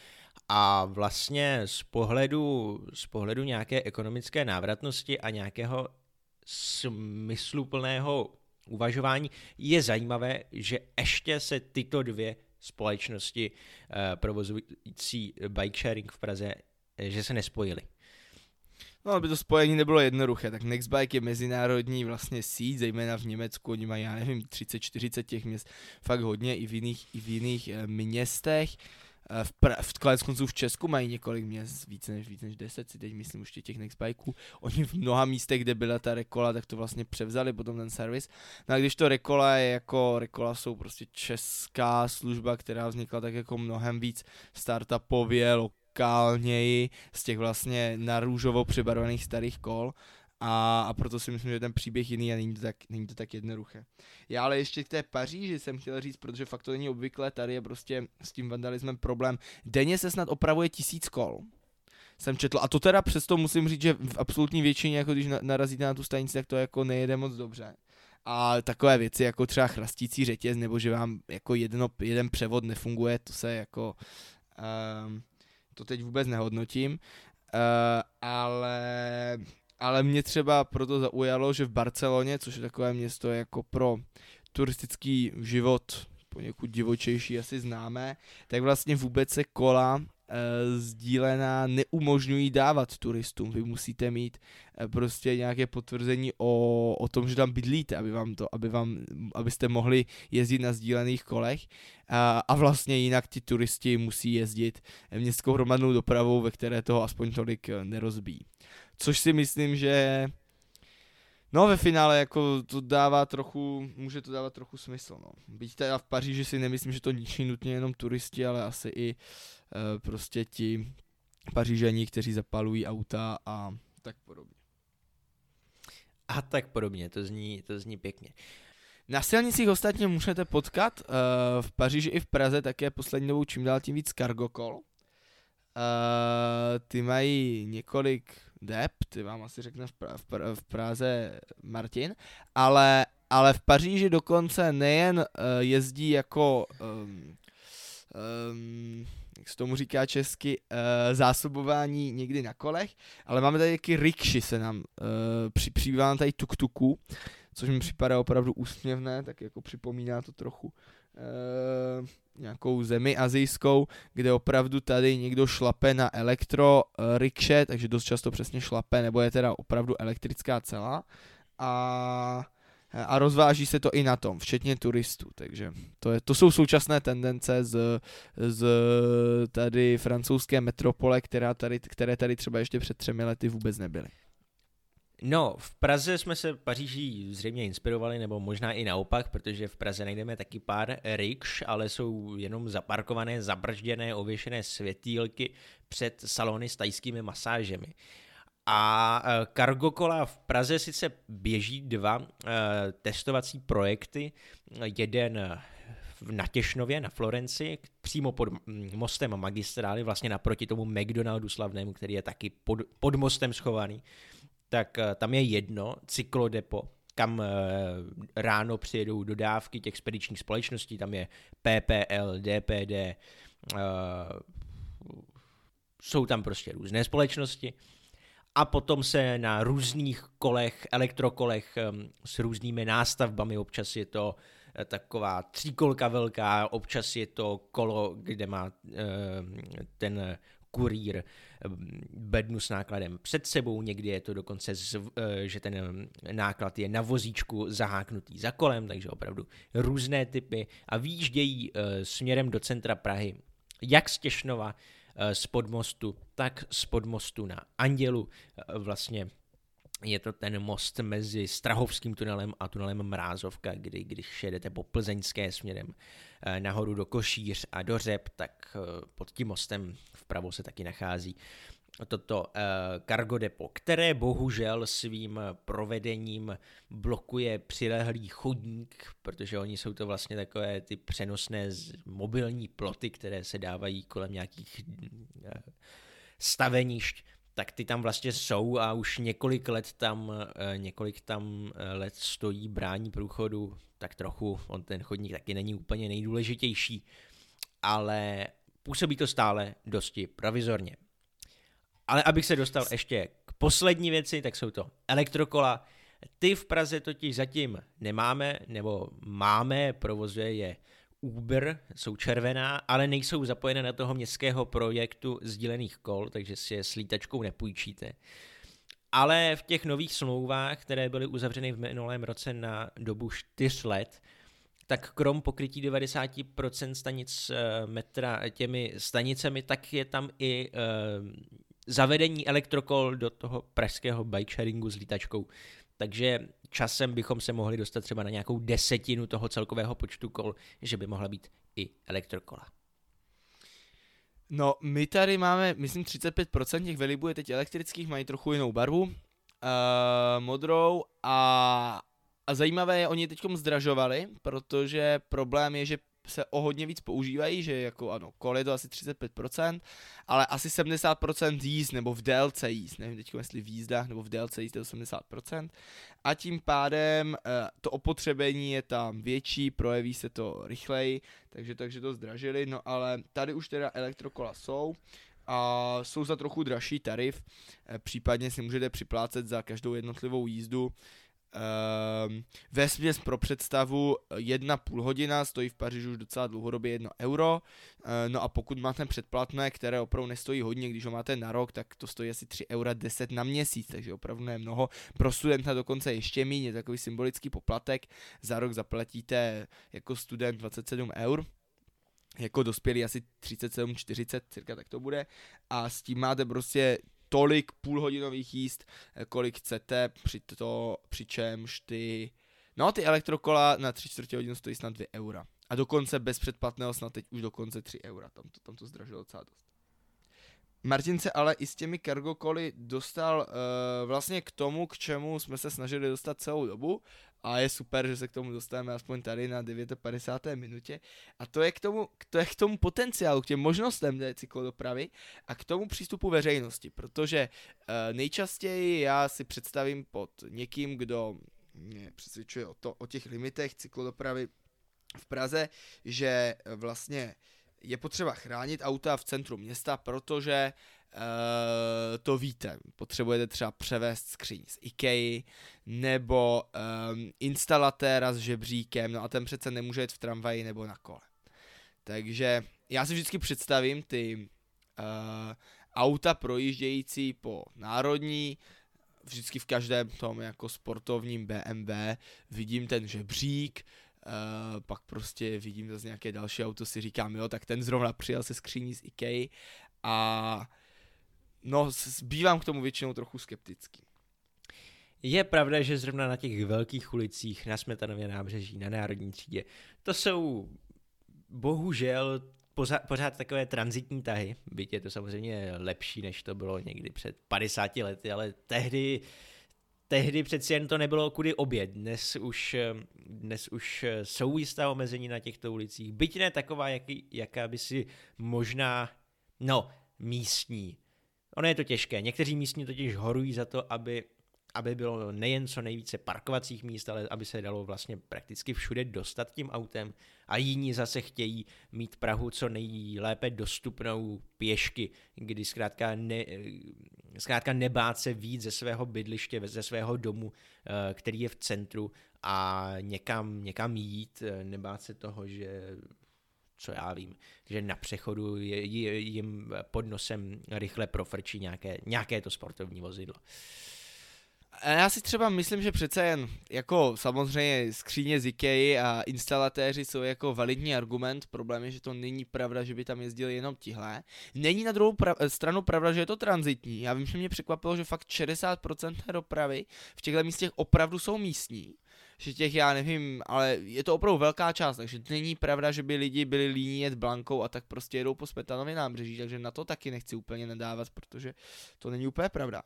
a vlastně z pohledu, z pohledu nějaké ekonomické návratnosti a nějakého smysluplného uvažování je zajímavé, že ještě se tyto dvě společnosti uh, provozující bike sharing v Praze, že se nespojily. No, aby to spojení nebylo jednoduché, tak Nextbike je mezinárodní vlastně síť, zejména v Německu, oni mají, já nevím, 30-40 těch měst, fakt hodně, i v jiných, i v jiných e, městech. Eh, v, pra, v konec konců v Česku mají několik měst, více než, víc než 10, si teď myslím už těch Nextbikeů. Oni v mnoha místech, kde byla ta Rekola, tak to vlastně převzali potom ten servis. No a když to Rekola je jako, Rekola jsou prostě česká služba, která vznikla tak jako mnohem víc startupově, lokálněji z těch vlastně na růžovo přibarvených starých kol a, a proto si myslím, že ten příběh jiný a není to, tak, není to tak jednoduché. Já ale ještě k té Paříži jsem chtěl říct, protože fakt to není obvyklé, tady je prostě s tím vandalismem problém. Denně se snad opravuje tisíc kol, jsem četl. A to teda přesto musím říct, že v absolutní většině, jako když narazíte na tu stanici, tak to jako nejede moc dobře. A takové věci jako třeba chrastící řetěz, nebo že vám jako jedno, jeden převod nefunguje, to se jako um, to teď vůbec nehodnotím, uh, ale, ale mě třeba proto zaujalo, že v Barceloně, což je takové město jako pro turistický život poněkud divočejší asi známe, tak vlastně vůbec se kola e, sdílená neumožňují dávat turistům. Vy musíte mít e, prostě nějaké potvrzení o, o tom, že tam bydlíte, aby vám to, aby vám, abyste mohli jezdit na sdílených kolech a, a vlastně jinak ti turisti musí jezdit městskou hromadnou dopravou, ve které toho aspoň tolik e, nerozbíjí. Což si myslím, že No ve finále jako to dává trochu, může to dávat trochu smysl, no. Byť teda v Paříži si nemyslím, že to ničí nutně jenom turisti, ale asi i e, prostě ti pařížení, kteří zapalují auta a tak podobně. A tak podobně, to zní, to zní pěkně. Na silnicích ostatně můžete potkat uh, v Paříži i v Praze také poslední dobou čím dál tím víc cargokol. Uh, ty mají několik Depp, ty vám asi řekne v, pra, v, pra, v Praze Martin, ale, ale v Paříži dokonce nejen uh, jezdí jako, um, um, jak se tomu říká česky, uh, zásobování někdy na kolech, ale máme tady taky rikši se nám, uh, při, přibývá tady tuk-tuku, což mi připadá opravdu úsměvné, tak jako připomíná to trochu uh, nějakou zemi azijskou, kde opravdu tady někdo šlape na elektro uh, rikše, takže dost často přesně šlape, nebo je teda opravdu elektrická celá a a rozváží se to i na tom, včetně turistů, takže to, je, to jsou současné tendence z, z tady francouzské metropole, která tady, které tady třeba ještě před třemi lety vůbec nebyly. No, v Praze jsme se Paříží zřejmě inspirovali, nebo možná i naopak, protože v Praze najdeme taky pár rikš, ale jsou jenom zaparkované, zabržděné, ověšené světýlky před salony s tajskými masážemi. A Cargokola e, v Praze sice běží dva e, testovací projekty, jeden v Natěšnově na Florenci, přímo pod mostem magistrály, vlastně naproti tomu McDonaldu slavnému, který je taky pod, pod mostem schovaný tak eh, tam je jedno cyklodepo, kam eh, ráno přijedou dodávky těch spedičních společností, tam je PPL, DPD, eh, jsou tam prostě různé společnosti. A potom se na různých kolech, elektrokolech s různými nástavbami, občas je to taková tříkolka velká, občas je to kolo, kde má ten kurýr bednu s nákladem před sebou, někdy je to dokonce, z, eh, že ten náklad je na vozíčku zaháknutý za kolem, takže opravdu různé typy a výjíždějí eh, směrem do centra Prahy, jak z Těšnova, eh, z podmostu, tak z podmostu na Andělu, vlastně je to ten most mezi Strahovským tunelem a tunelem Mrázovka, kdy když jedete po plzeňské směrem eh, nahoru do Košíř a do Řep, tak eh, pod tím mostem vpravo se taky nachází toto uh, cargo depo, které bohužel svým provedením blokuje přilehlý chodník, protože oni jsou to vlastně takové ty přenosné mobilní ploty, které se dávají kolem nějakých uh, stavenišť, tak ty tam vlastně jsou a už několik let tam, uh, několik tam let stojí brání průchodu, tak trochu, on ten chodník taky není úplně nejdůležitější, ale působí to stále dosti provizorně. Ale abych se dostal ještě k poslední věci, tak jsou to elektrokola. Ty v Praze totiž zatím nemáme, nebo máme, provozuje je Uber, jsou červená, ale nejsou zapojené na toho městského projektu sdílených kol, takže si je s lítačkou nepůjčíte. Ale v těch nových smlouvách, které byly uzavřeny v minulém roce na dobu 4 let, tak krom pokrytí 90% stanic eh, metra těmi stanicemi, tak je tam i eh, zavedení elektrokol do toho pražského bike sharingu s lítačkou. Takže časem bychom se mohli dostat třeba na nějakou desetinu toho celkového počtu kol, že by mohla být i elektrokola. No, my tady máme, myslím, 35% těch velibů je teď elektrických, mají trochu jinou barvu, uh, modrou a, a zajímavé je, oni teď zdražovali, protože problém je, že se o hodně víc používají, že jako ano, kol je to asi 35%, ale asi 70% jízd nebo v délce jízd, nevím teď jestli v jízdách nebo v délce jízd je 80%, a tím pádem eh, to opotřebení je tam větší, projeví se to rychleji, takže, takže to zdražili, no ale tady už teda elektrokola jsou, a jsou za trochu dražší tarif, eh, případně si můžete připlácet za každou jednotlivou jízdu Um, ve směs pro představu jedna půl hodina stojí v Paříži už docela dlouhodobě jedno euro, uh, no a pokud máte předplatné, které opravdu nestojí hodně, když ho máte na rok, tak to stojí asi 3 eura 10 na měsíc, takže opravdu ne mnoho. Pro studenta dokonce ještě méně, takový symbolický poplatek, za rok zaplatíte jako student 27 eur, jako dospělý asi 37-40, cirka tak to bude, a s tím máte prostě tolik půlhodinových jíst, eh, kolik chcete, při to, přičemž ty, no ty elektrokola na 3 čtvrtě hodinu stojí snad 2 eura. A dokonce bez předplatného snad teď už dokonce 3 eura, tam to, tam to zdražilo docela dost. Martin se ale i s těmi cargo koly dostal uh, vlastně k tomu, k čemu jsme se snažili dostat celou dobu a je super, že se k tomu dostaneme aspoň tady na 59. minutě a to je k tomu, to je k tomu potenciálu, k těm možnostem té cyklodopravy a k tomu přístupu veřejnosti, protože uh, nejčastěji já si představím pod někým, kdo mě přesvědčuje o, to, o těch limitech cyklodopravy v Praze, že vlastně je potřeba chránit auta v centru města, protože uh, to víte, potřebujete třeba převést skříň z IKEA nebo um, instalatéra s žebříkem, no a ten přece nemůže jít v tramvaji nebo na kole. Takže já si vždycky představím ty uh, auta projíždějící po národní, vždycky v každém tom jako sportovním BMW vidím ten žebřík, Uh, pak prostě vidím zase nějaké další auto, si říkám, jo, tak ten zrovna přijel se skříní z IKEA a no, bývám k tomu většinou trochu skeptický. Je pravda, že zrovna na těch velkých ulicích, na Smetanově nábřeží, na Národní třídě, to jsou bohužel pořád, pořád takové transitní tahy, byť je to samozřejmě lepší, než to bylo někdy před 50 lety, ale tehdy tehdy přeci jen to nebylo kudy oběd. Dnes už, eh, dnes už eh, jsou jistá omezení na těchto ulicích. Byť ne taková, jaký, jaká by si možná, no, místní. Ono je to těžké. Někteří místní totiž horují za to, aby aby bylo nejen co nejvíce parkovacích míst, ale aby se dalo vlastně prakticky všude dostat tím autem a jiní zase chtějí mít Prahu co nejlépe dostupnou pěšky, kdy zkrátka, ne, zkrátka nebát se víc ze svého bydliště, ze svého domu, eh, který je v centru a někam, někam jít, eh, nebát se toho, že co já vím, že na přechodu jim pod nosem rychle profrčí nějaké, nějaké to sportovní vozidlo. A já si třeba myslím, že přece jen, jako samozřejmě skříně z Ikea a instalatéři jsou jako validní argument, problém je, že to není pravda, že by tam jezdili jenom tihle. Není na druhou pra- stranu pravda, že je to transitní. Já vím, že mě překvapilo, že fakt 60% dopravy v těchto místech opravdu jsou místní že těch já nevím, ale je to opravdu velká část, takže není pravda, že by lidi byli líní jet blankou a tak prostě jedou po Smetanově nábřeží, takže na to taky nechci úplně nadávat, protože to není úplně pravda.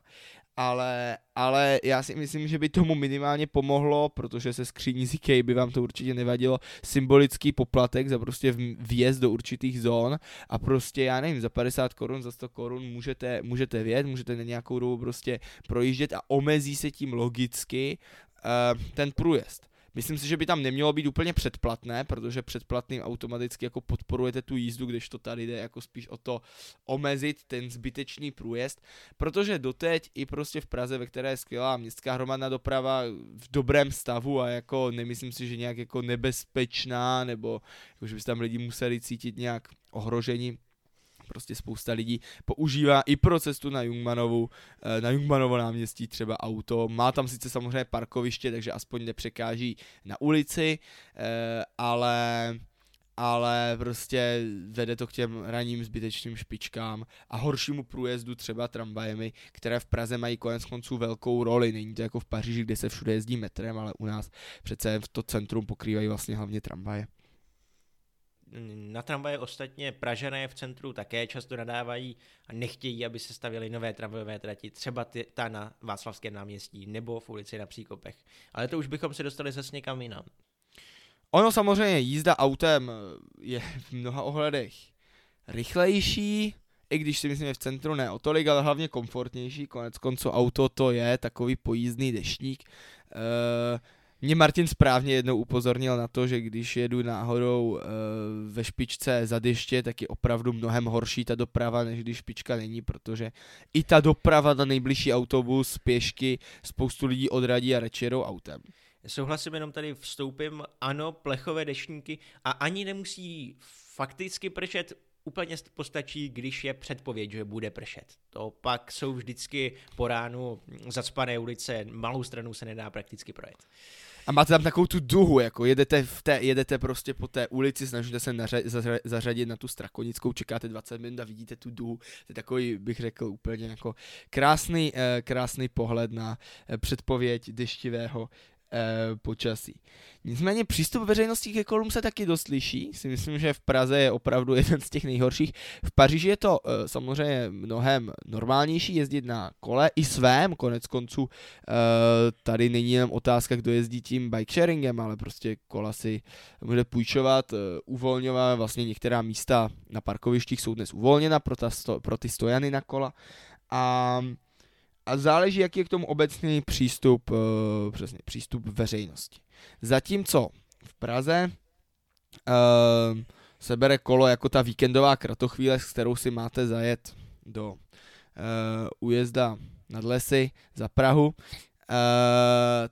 Ale, ale já si myslím, že by tomu minimálně pomohlo, protože se skříní ZK by vám to určitě nevadilo, symbolický poplatek za prostě vjezd do určitých zón a prostě já nevím, za 50 korun, za 100 korun můžete, můžete vjet, můžete na nějakou dobu prostě projíždět a omezí se tím logicky ten průjezd. Myslím si, že by tam nemělo být úplně předplatné, protože předplatným automaticky jako podporujete tu jízdu, když to tady jde jako spíš o to omezit ten zbytečný průjezd, protože doteď i prostě v Praze, ve které je skvělá městská hromadná doprava v dobrém stavu a jako nemyslím si, že nějak jako nebezpečná, nebo jako, že by se tam lidi museli cítit nějak ohrožení, prostě spousta lidí používá i pro cestu na Jungmanovu, eh, na Jungmanovo náměstí třeba auto. Má tam sice samozřejmě parkoviště, takže aspoň nepřekáží na ulici, eh, ale ale prostě vede to k těm ranním zbytečným špičkám a horšímu průjezdu třeba tramvajemi, které v Praze mají konec konců velkou roli. Není to jako v Paříži, kde se všude jezdí metrem, ale u nás přece v to centrum pokrývají vlastně hlavně tramvaje. Na tramvaje ostatně Pražané v centru také často nadávají a nechtějí, aby se stavěly nové tramvajové trati, třeba ty, ta na Václavském náměstí nebo v ulici na Příkopech. Ale to už bychom se dostali zase někam jinam. Ono samozřejmě jízda autem je v mnoha ohledech rychlejší, i když si myslím, že v centru ne o tolik, ale hlavně komfortnější. Konec konců auto to je takový pojízdný deštník. Uh, mě Martin správně jednou upozornil na to, že když jedu náhodou e, ve špičce za deště, tak je opravdu mnohem horší ta doprava, než když špička není, protože i ta doprava na nejbližší autobus, pěšky, spoustu lidí odradí a radši jedou autem. Souhlasím, jenom tady vstoupím, ano, plechové deštníky a ani nemusí fakticky pršet, úplně postačí, když je předpověď, že bude pršet. To pak jsou vždycky po ránu zacpané ulice, malou stranu se nedá prakticky projet. A máte tam takovou tu duhu, jako jedete, v té, jedete prostě po té ulici, snažíte se naře, zařa, zařadit na tu strakonickou, čekáte 20 minut a vidíte tu duhu. To je takový, bych řekl, úplně jako krásný, eh, krásný pohled na eh, předpověď deštivého počasí. Nicméně přístup veřejnosti ke kolům se taky dost liší. Si myslím, že v Praze je opravdu jeden z těch nejhorších. V Paříži je to e, samozřejmě mnohem normálnější jezdit na kole i svém, konec konců e, tady není jen otázka, kdo jezdí tím bike sharingem, ale prostě kola si bude půjčovat, e, uvolňovat, vlastně některá místa na parkovištích jsou dnes uvolněna pro, ta sto, pro ty stojany na kola a a záleží, jaký je k tomu obecný přístup, uh, přesně, přístup veřejnosti. Zatímco v Praze uh, se bere kolo jako ta víkendová kratochvíle, s kterou si máte zajet do uh, ujezda nad lesy za Prahu, uh,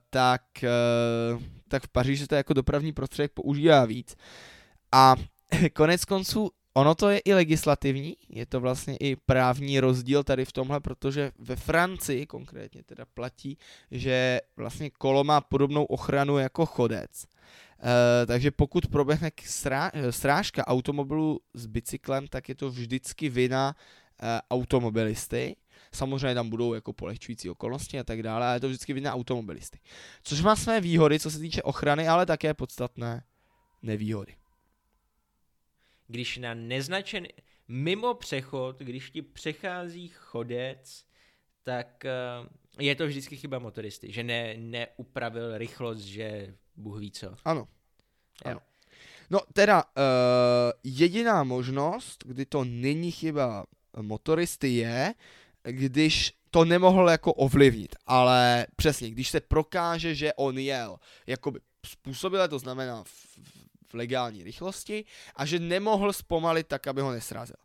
tak, uh, tak v Paříži se to jako dopravní prostředek používá víc. A konec konců Ono to je i legislativní, je to vlastně i právní rozdíl tady v tomhle, protože ve Francii konkrétně teda platí, že vlastně kolo má podobnou ochranu jako chodec. E, takže pokud proběhne srá, srážka automobilu s bicyklem, tak je to vždycky vina e, automobilisty. Samozřejmě tam budou jako polehčující okolnosti a tak dále, ale je to vždycky vina automobilisty. Což má své výhody, co se týče ochrany, ale také podstatné nevýhody když na neznačený, mimo přechod, když ti přechází chodec, tak uh, je to vždycky chyba motoristy, že ne, neupravil rychlost, že Bůh ví co. Ano. ano. No teda, uh, jediná možnost, kdy to není chyba motoristy je, když to nemohl jako ovlivnit, ale přesně, když se prokáže, že on jel jakoby způsobile, to znamená v, v legální rychlosti a že nemohl zpomalit tak, aby ho nesrazil.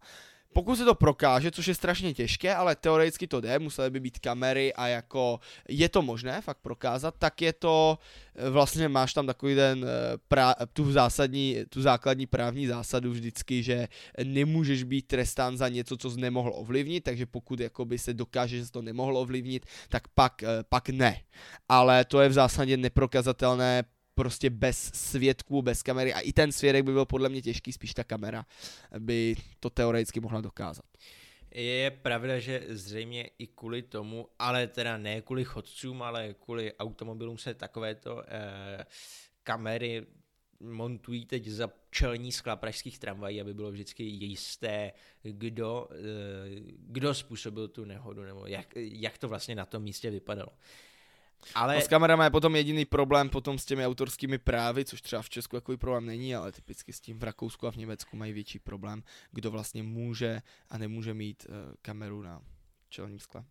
pokud se to prokáže, což je strašně těžké, ale teoreticky to jde, musely by být kamery a jako je to možné fakt prokázat, tak je to, eh, vlastně máš tam takový ten, eh, pra, tu zásadní, tu základní právní zásadu vždycky, že nemůžeš být trestán za něco, co jsi nemohl ovlivnit, takže pokud jakoby se dokáže, že se to nemohlo ovlivnit, tak pak, eh, pak ne. Ale to je v zásadě neprokazatelné prostě bez svědků, bez kamery a i ten svědek by byl podle mě těžký, spíš ta kamera by to teoreticky mohla dokázat. Je pravda, že zřejmě i kvůli tomu, ale teda ne kvůli chodcům, ale kvůli automobilům se takovéto eh, kamery montují teď za čelní skla pražských tramvají, aby bylo vždycky jisté, kdo, eh, kdo způsobil tu nehodu, nebo jak, jak to vlastně na tom místě vypadalo. Ale... No s kamerama je potom jediný problém potom s těmi autorskými právy, což třeba v Česku takový problém není, ale typicky s tím v Rakousku a v Německu mají větší problém, kdo vlastně může a nemůže mít uh, kameru na čelním skle.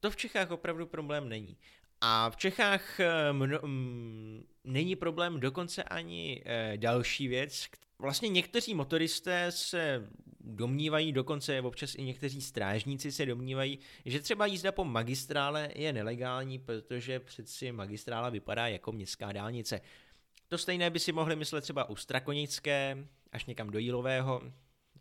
To v Čechách opravdu problém není. A v Čechách eh, mno, m, není problém dokonce ani e, další věc. Vlastně někteří motoristé se domnívají, dokonce občas i někteří strážníci se domnívají, že třeba jízda po magistrále je nelegální, protože přeci magistrála vypadá jako městská dálnice. To stejné by si mohli myslet třeba u Strakonické, až někam do Jílového,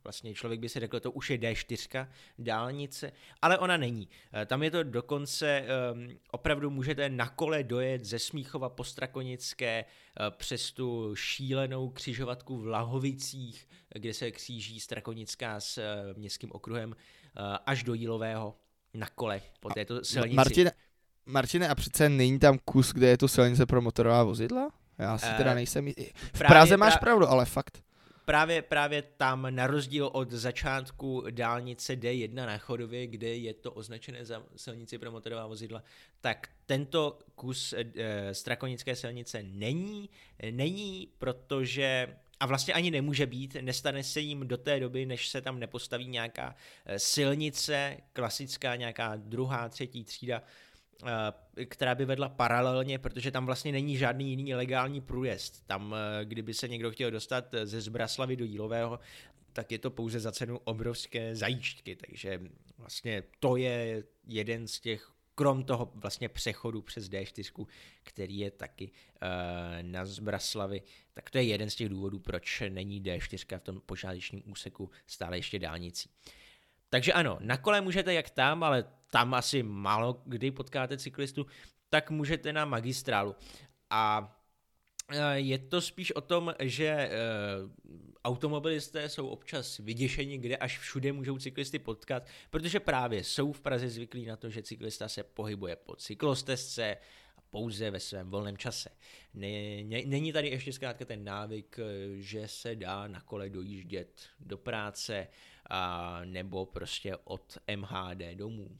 Vlastně člověk by si řekl, to už je D4 dálnice, ale ona není. Eh, tam je to dokonce, um, opravdu můžete na kole dojet ze Smíchova po Strakonické uh, přes tu šílenou křižovatku v Lahovicích, kde se kříží Strakonická s uh, městským okruhem uh, až do Jílového na kole po této silnici. Martine, Martine, a přece není tam kus, kde je to silnice pro motorová vozidla? Já si teda nejsem... V Praze máš pravdu, ale fakt právě, právě tam, na rozdíl od začátku dálnice D1 na Chodově, kde je to označené za silnici pro motorová vozidla, tak tento kus e, strakonické silnice není, není, protože a vlastně ani nemůže být, nestane se jim do té doby, než se tam nepostaví nějaká eh, silnice, klasická nějaká druhá, třetí třída, která by vedla paralelně, protože tam vlastně není žádný jiný legální průjezd. Tam, eh, kdyby se někdo chtěl dostat ze Zbraslavy do Jílového, tak je to pouze za cenu obrovské zajíčky, takže vlastně to je jeden z těch, krom toho vlastně přechodu přes D4, který je taky na Zbraslavy, tak to je jeden z těch důvodů, proč není D4 v tom počátečním úseku stále ještě dálnicí. Takže ano, na kole můžete jak tam, ale tam asi málo kdy potkáte cyklistu, tak můžete na magistrálu. A e, je to spíš o tom, že e, automobilisté jsou občas vyděšeni, kde až všude můžou cyklisty potkat, protože právě jsou v Praze zvyklí na to, že cyklista se pohybuje po cyklostezce a pouze ve svém volném čase. Není tady ještě zkrátka ten návyk, e, že se dá na kole dojíždět do práce a nebo prostě od MHD domů.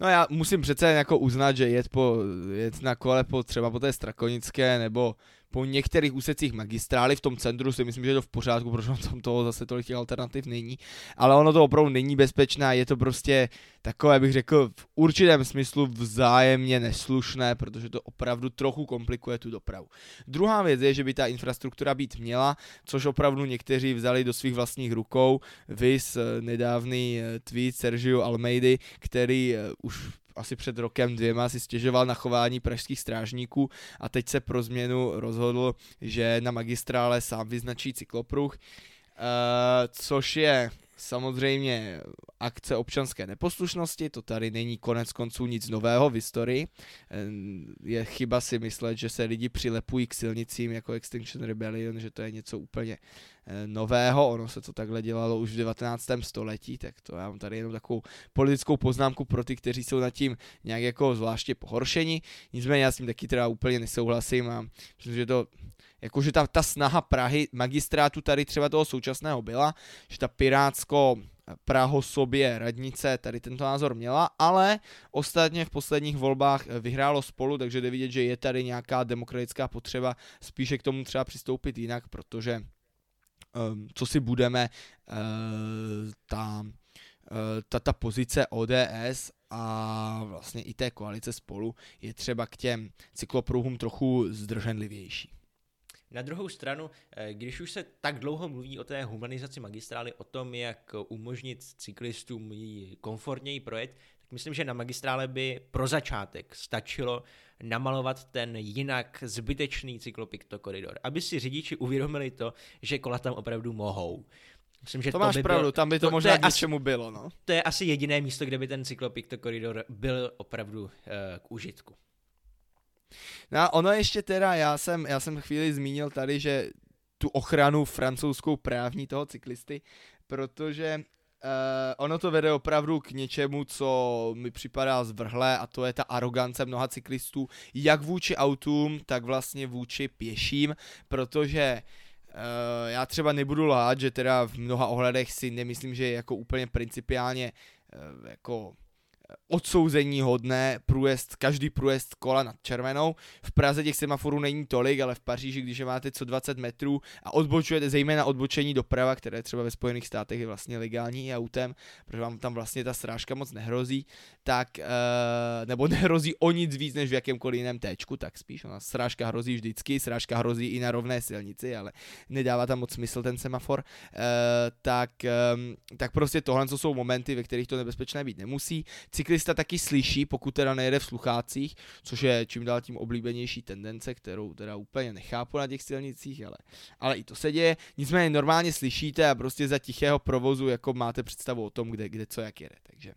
No já musím přece jako uznat, že jet, po, jet na kole po, třeba po té Strakonické nebo po některých úsecích magistrály v tom centru si myslím, že je to v pořádku, protože tam toho zase tolik alternativ není, ale ono to opravdu není bezpečné, je to prostě takové, bych řekl, v určitém smyslu vzájemně neslušné, protože to opravdu trochu komplikuje tu dopravu. Druhá věc je, že by ta infrastruktura být měla, což opravdu někteří vzali do svých vlastních rukou, vys nedávný eh, tweet Sergio Almeidy, který eh, už asi před rokem dvěma si stěžoval na chování pražských strážníků a teď se pro změnu rozhodl, že na magistrále sám vyznačí cyklopruh, uh, což je samozřejmě akce občanské neposlušnosti, to tady není konec konců nic nového v historii. Je chyba si myslet, že se lidi přilepují k silnicím jako Extinction Rebellion, že to je něco úplně eh, nového, ono se to takhle dělalo už v 19. století, tak to já mám tady jenom takovou politickou poznámku pro ty, kteří jsou nad tím nějak jako zvláště pohoršeni, nicméně já s tím taky teda úplně nesouhlasím a myslím, že to jakože ta, ta snaha Prahy, magistrátu tady třeba toho současného byla, že ta pirátsko Praho sobě radnice tady tento názor měla, ale ostatně v posledních volbách vyhrálo spolu, takže jde vidět, že je tady nějaká demokratická potřeba spíše k tomu třeba přistoupit jinak, protože co si budeme, uh, ta, uh, ta, ta pozice ODS a vlastně i té koalice spolu je třeba k těm cyklopruhům trochu zdrženlivější. Na druhou stranu, eh, když už se tak dlouho mluví o té humanizaci magistrály, o tom, jak umožnit cyklistům ji komfortněji projet, tak myslím, že na magistrále by pro začátek stačilo namalovat ten jinak zbytečný cyklopiktokoridor, aby si řidiči uvědomili to, že kola tam opravdu mohou. Myslím, že to, to máš by pravdu, bylo, tam by to, to možná to k něčemu asi, bylo, no. To je asi jediné místo, kde by ten cyklopiktokoridor byl opravdu uh, k užitku. No a ono ještě teda, já jsem, já jsem chvíli zmínil tady, že tu ochranu francouzskou právní toho cyklisty, protože uh, ono to vede opravdu k něčemu, co mi připadá zvrhlé a to je ta arogance mnoha cyklistů, jak vůči autům, tak vlastně vůči pěším, protože Uh, já třeba nebudu lhát, že teda v mnoha ohledech si nemyslím, že je jako úplně principiálně uh, jako odsouzení hodné průjezd, každý průjezd kola nad červenou. V Praze těch semaforů není tolik, ale v Paříži, když je máte co 20 metrů a odbočujete zejména odbočení doprava, které třeba ve Spojených státech je vlastně legální i autem, protože vám tam vlastně ta srážka moc nehrozí, tak, uh, nebo nehrozí o nic víc než v jakémkoliv jiném téčku, tak spíš, ona srážka hrozí vždycky, srážka hrozí i na rovné silnici, ale nedává tam moc smysl ten semafor, uh, tak, um, tak prostě tohle co jsou momenty, ve kterých to nebezpečné být nemusí. Cyklista taky slyší, pokud teda nejede v sluchácích, což je čím dál tím oblíbenější tendence, kterou teda úplně nechápu na těch silnicích, ale, ale i to se děje. Nicméně normálně slyšíte a prostě za tichého provozu jako máte představu o tom, kde, kde co jak jede. Takže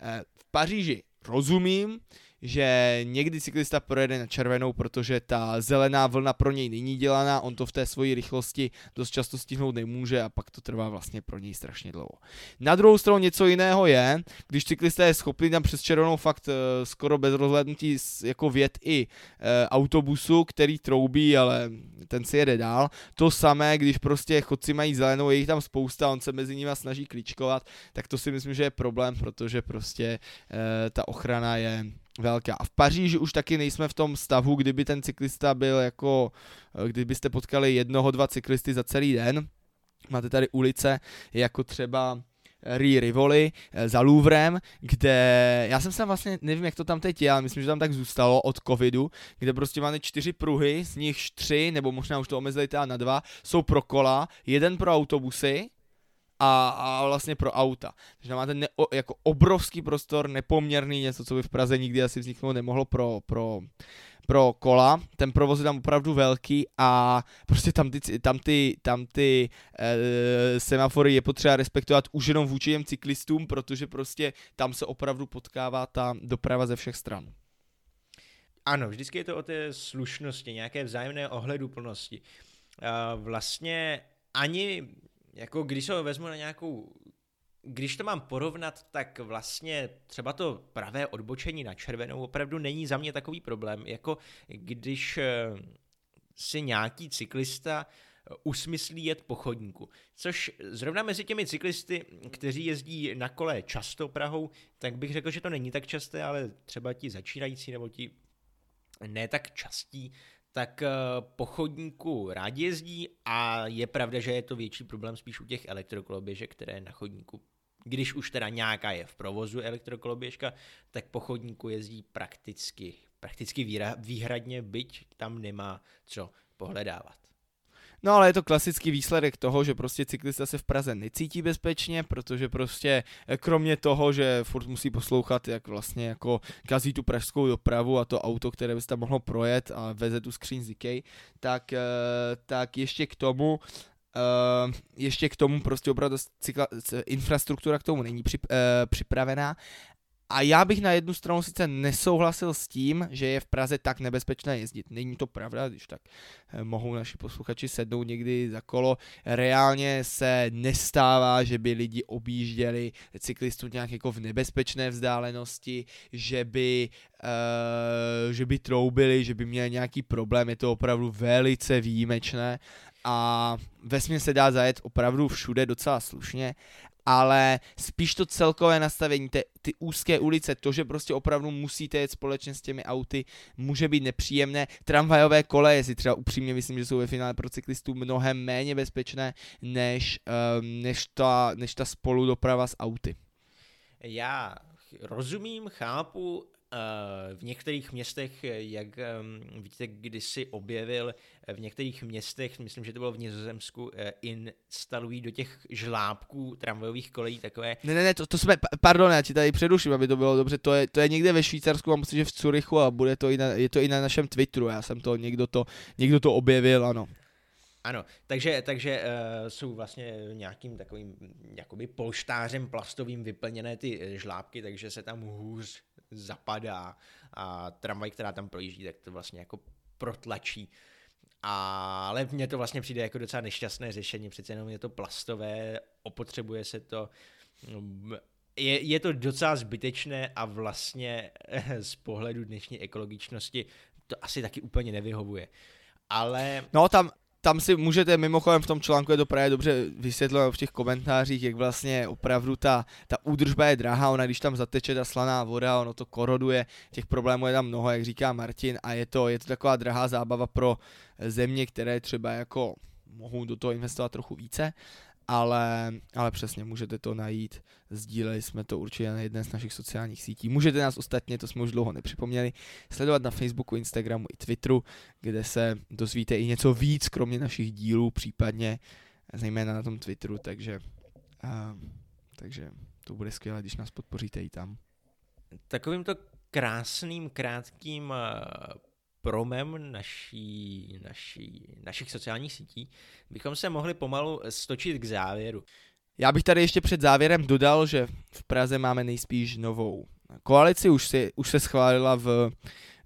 eh, v Paříži rozumím, že někdy cyklista projede na červenou, protože ta zelená vlna pro něj není dělaná, on to v té své rychlosti dost často stihnout nemůže a pak to trvá vlastně pro něj strašně dlouho. Na druhou stranu něco jiného je, když cyklista je schopný tam přes červenou fakt uh, skoro bez rozhlednutí jako vět i uh, autobusu, který troubí, ale ten si jede dál. To samé, když prostě chodci mají zelenou, je jich tam spousta, on se mezi nimi snaží klíčkovat, tak to si myslím, že je problém, protože prostě uh, ta ochrana je velká. A v Paříži už taky nejsme v tom stavu, kdyby ten cyklista byl jako, eh, kdybyste potkali jednoho, dva cyklisty za celý den. Máte tady ulice jako třeba Rí Rivoli eh, za Louvrem, kde, já jsem se vlastně, nevím jak to tam teď je, ale myslím, že tam tak zůstalo od covidu, kde prostě máme čtyři pruhy, z nich tři, nebo možná už to omezili teda na dva, jsou pro kola, jeden pro autobusy, a, a vlastně pro auta. Takže máte ne, o, jako obrovský prostor, nepoměrný, něco, co by v Praze nikdy asi vzniknout nemohlo pro, pro, pro kola. Ten provoz je tam opravdu velký a prostě tam ty, tam ty, tam ty e, semafory je potřeba respektovat už jenom vůči těm cyklistům, protože prostě tam se opravdu potkává ta doprava ze všech stran. Ano, vždycky je to o té slušnosti, nějaké vzájemné ohleduplnosti. Vlastně ani jako když ho vezmu na nějakou když to mám porovnat, tak vlastně třeba to pravé odbočení na červenou opravdu není za mě takový problém, jako když eh, si nějaký cyklista eh, usmyslí jet po chodníku. Což zrovna mezi těmi cyklisty, kteří jezdí na kole často Prahou, tak bych řekl, že to není tak časté, ale třeba ti začínající nebo ti ne tak častí, tak eh, po chodníku rádi jezdí a je pravda, že je to větší problém spíš u těch elektrokoloběžek, které na chodníku když už teda nějaká je v provozu elektrokoloběžka, tak po chodníku jezdí prakticky, prakticky výhradně, byť tam nemá co pohledávat. No ale je to klasický výsledek toho, že prostě cyklista se v Praze necítí bezpečně, protože prostě eh, kromě toho, že furt musí poslouchat, jak vlastně jako kazí tu pražskou dopravu a to auto, které by se tam mohlo projet a veze tu skříň z Ikej, tak, eh, tak ještě k tomu Uh, ještě k tomu prostě opravdu cykla, infrastruktura k tomu není přip, uh, připravená a já bych na jednu stranu sice nesouhlasil s tím, že je v Praze tak nebezpečné jezdit. Není to pravda, když tak eh, mohou naši posluchači sednout někdy za kolo. Reálně se nestává, že by lidi objížděli cyklistů nějak jako v nebezpečné vzdálenosti, že by, uh, že by troubili, že by měli nějaký problém. Je to opravdu velice výjimečné a vesmě se dá zajet opravdu všude docela slušně ale spíš to celkové nastavení, ty, ty úzké ulice, to, že prostě opravdu musíte jet společně s těmi auty, může být nepříjemné. Tramvajové koleje si třeba upřímně myslím, že jsou ve finále pro cyklistů mnohem méně bezpečné, než, um, než, ta, než ta spoludoprava s auty. Já rozumím, chápu, v některých městech, jak víte, kdysi objevil, v některých městech, myslím, že to bylo v Nizozemsku, instalují do těch žlábků tramvajových kolejí takové... Ne, ne, ne, to, to jsme, pardon, já ti tady předuším, aby to bylo dobře, to je, to je někde ve Švýcarsku, mám pocit, že v Curychu a bude to i na, je to i na našem Twitteru, já jsem to, někdo to, někdo to objevil, ano. Ano, takže, takže uh, jsou vlastně nějakým takovým jakoby polštářem plastovým vyplněné ty eh, žlábky, takže se tam hůř zapadá a tramvaj, která tam projíždí, tak to vlastně jako protlačí. Ale mně to vlastně přijde jako docela nešťastné řešení, přece jenom je to plastové, opotřebuje se to, je, je to docela zbytečné a vlastně z pohledu dnešní ekologičnosti to asi taky úplně nevyhovuje. Ale... No tam, tam si můžete mimochodem v tom článku je to právě dobře vysvětleno v těch komentářích, jak vlastně opravdu ta, ta údržba je drahá, ona když tam zateče ta slaná voda, ono to koroduje, těch problémů je tam mnoho, jak říká Martin, a je to, je to taková drahá zábava pro země, které třeba jako mohou do toho investovat trochu více, ale, ale přesně můžete to najít, sdíleli jsme to určitě na jedné z našich sociálních sítí. Můžete nás ostatně, to jsme už dlouho nepřipomněli, sledovat na Facebooku, Instagramu i Twitteru, kde se dozvíte i něco víc, kromě našich dílů, případně zejména na tom Twitteru, takže, uh, takže to bude skvělé, když nás podpoříte i tam. Takovýmto krásným, krátkým promem naší, naší, našich sociálních sítí, bychom se mohli pomalu stočit k závěru. Já bych tady ještě před závěrem dodal, že v Praze máme nejspíš novou koalici, už, si, už se schválila v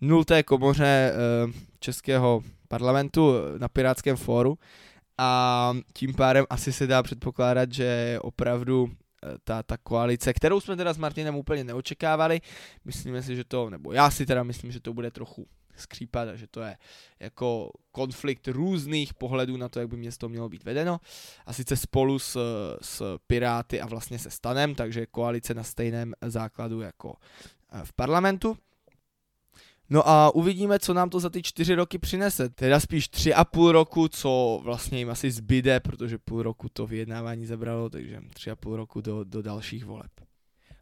nulté komoře eh, Českého parlamentu na Pirátském fóru. A tím pádem asi se dá předpokládat, že opravdu eh, ta, ta koalice, kterou jsme teda s Martinem úplně neočekávali, myslíme si, že to, nebo já si teda myslím, že to bude trochu skřípat, že to je jako konflikt různých pohledů na to, jak by město mělo být vedeno. A sice spolu s, s Piráty a vlastně se Stanem, takže koalice na stejném základu jako eh, v parlamentu. No a uvidíme, co nám to za ty čtyři roky přinese. Teda spíš tři a půl roku, co vlastně jim asi zbyde, protože půl roku to vyjednávání zabralo, takže tři a půl roku do, do dalších voleb.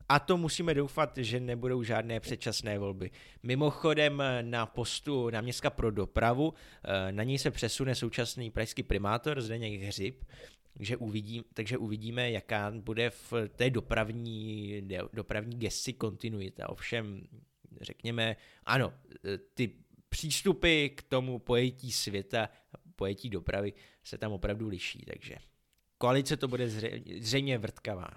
A to musíme doufat, že nebudou žádné předčasné volby. Mimochodem na postu náměstka pro dopravu, eh, na něj se přesune současný pražský primátor Zdeněk Hřib, takže, uvidí, takže uvidíme, jaká bude v té dopravní, dopravní gesci kontinuita. Ovšem, řekněme, ano, eh, ty přístupy k tomu pojetí světa, pojetí dopravy se tam opravdu liší, takže koalice to bude zřejmě vrtkavá.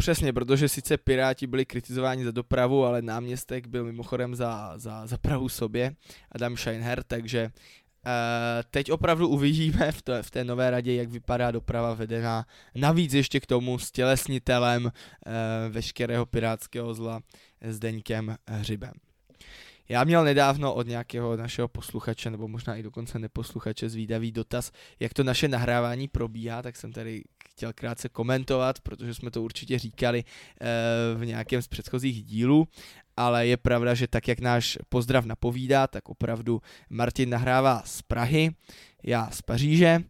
Přesně, protože sice Piráti byli kritizováni za dopravu, ale náměstek byl mimochodem za, za, za Prahu sobě, Adam Scheinher, takže uh, teď opravdu uvidíme v, to, v té nové radě, jak vypadá doprava vedená. Navíc ještě k tomu s tělesnitelem uh, veškerého pirátského zla Zdeňkem Hřibem. Já měl nedávno od nějakého našeho posluchače, nebo možná i dokonce neposluchače, zvídavý dotaz, jak to naše nahrávání probíhá, tak jsem tady chtěl krátce komentovat, protože jsme to určitě říkali eh, v nějakém z předchozích dílů, ale je pravda, že tak, jak náš pozdrav napovídá, tak opravdu Martin nahrává z Prahy, já z Paříže,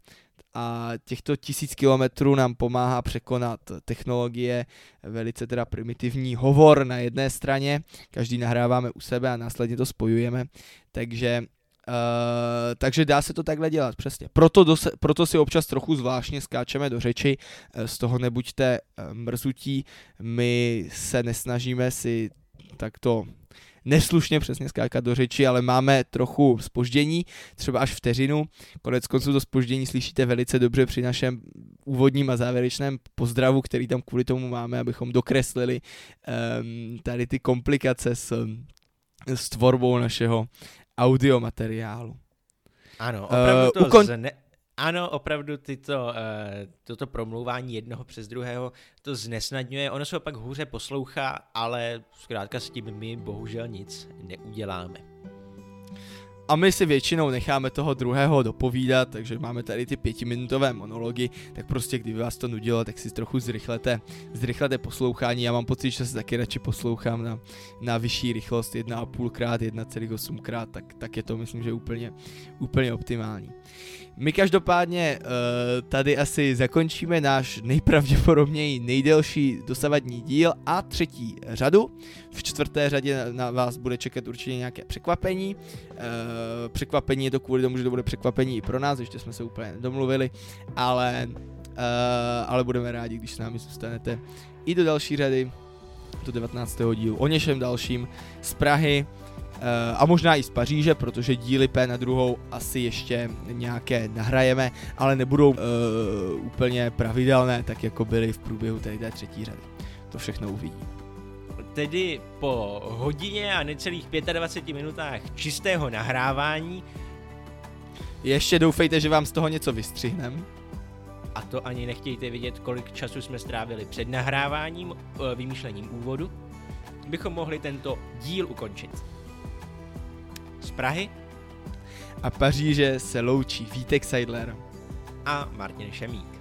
a těchto tisíc kilometrů nám pomáhá překonat technologie, velice teda primitivní hovor na jedné straně, každý nahráváme u sebe a následně to spojujeme, takže Uh, takže dá se to takhle dělat, přesně. Proto, dose, proto si občas trochu zvláštně skáčeme do řeči, uh, z toho nebuďte uh, mrzutí, my se nesnažíme si takto neslušně přesně skákat do řeči, ale máme trochu spoždění, třeba až vteřinu. Konec konců to spoždění slyšíte velice dobře při našem úvodním a závěrečném pozdravu, který tam kvůli tomu máme, abychom dokreslili um, tady ty komplikace s, s tvorbou našeho audiomateriálu. Ano, opravdu uh, to ukon... zne, ano, opravdu tyto, uh, toto promlouvání jednoho přes druhého to znesnadňuje. Ono se pak hůře poslouchá, ale zkrátka s tím my bohužel nic neuděláme a my si většinou necháme toho druhého dopovídat, takže máme tady ty pětiminutové monology, tak prostě kdyby vás to nudilo, tak si trochu zrychlete, zrychlete poslouchání. Já mám pocit, že se taky radši poslouchám na, na vyšší rychlost 1,5 krát, 1,8 krát, tak, tak je to myslím, že úplně, úplně optimální. My každopádně uh, tady asi zakončíme náš nejpravděpodobněji nejdelší dosavadní díl a třetí řadu. V čtvrté řadě na vás bude čekat určitě nějaké překvapení. Uh, překvapení je to kvůli tomu, že to bude překvapení i pro nás, ještě jsme se úplně nedomluvili, ale, uh, ale budeme rádi, když s námi zůstanete i do další řady, do 19. dílu, o něčem dalším z Prahy, Eh, a možná i z Paříže, protože díly P na druhou asi ještě nějaké nahrajeme, ale nebudou uh, úplně pravidelné, tak jako byly v průběhu tady té třetí řady. To všechno uvidí. Tedy po hodině a necelých 25 minutách čistého nahrávání ještě doufejte, že vám z toho něco vystřihnem. A to ani nechtějte vidět, kolik času jsme strávili před nahráváním, eh, vymýšlením úvodu, bychom mohli tento díl ukončit z Prahy. A Paříže se loučí Vítek Seidler a Martin Šemík.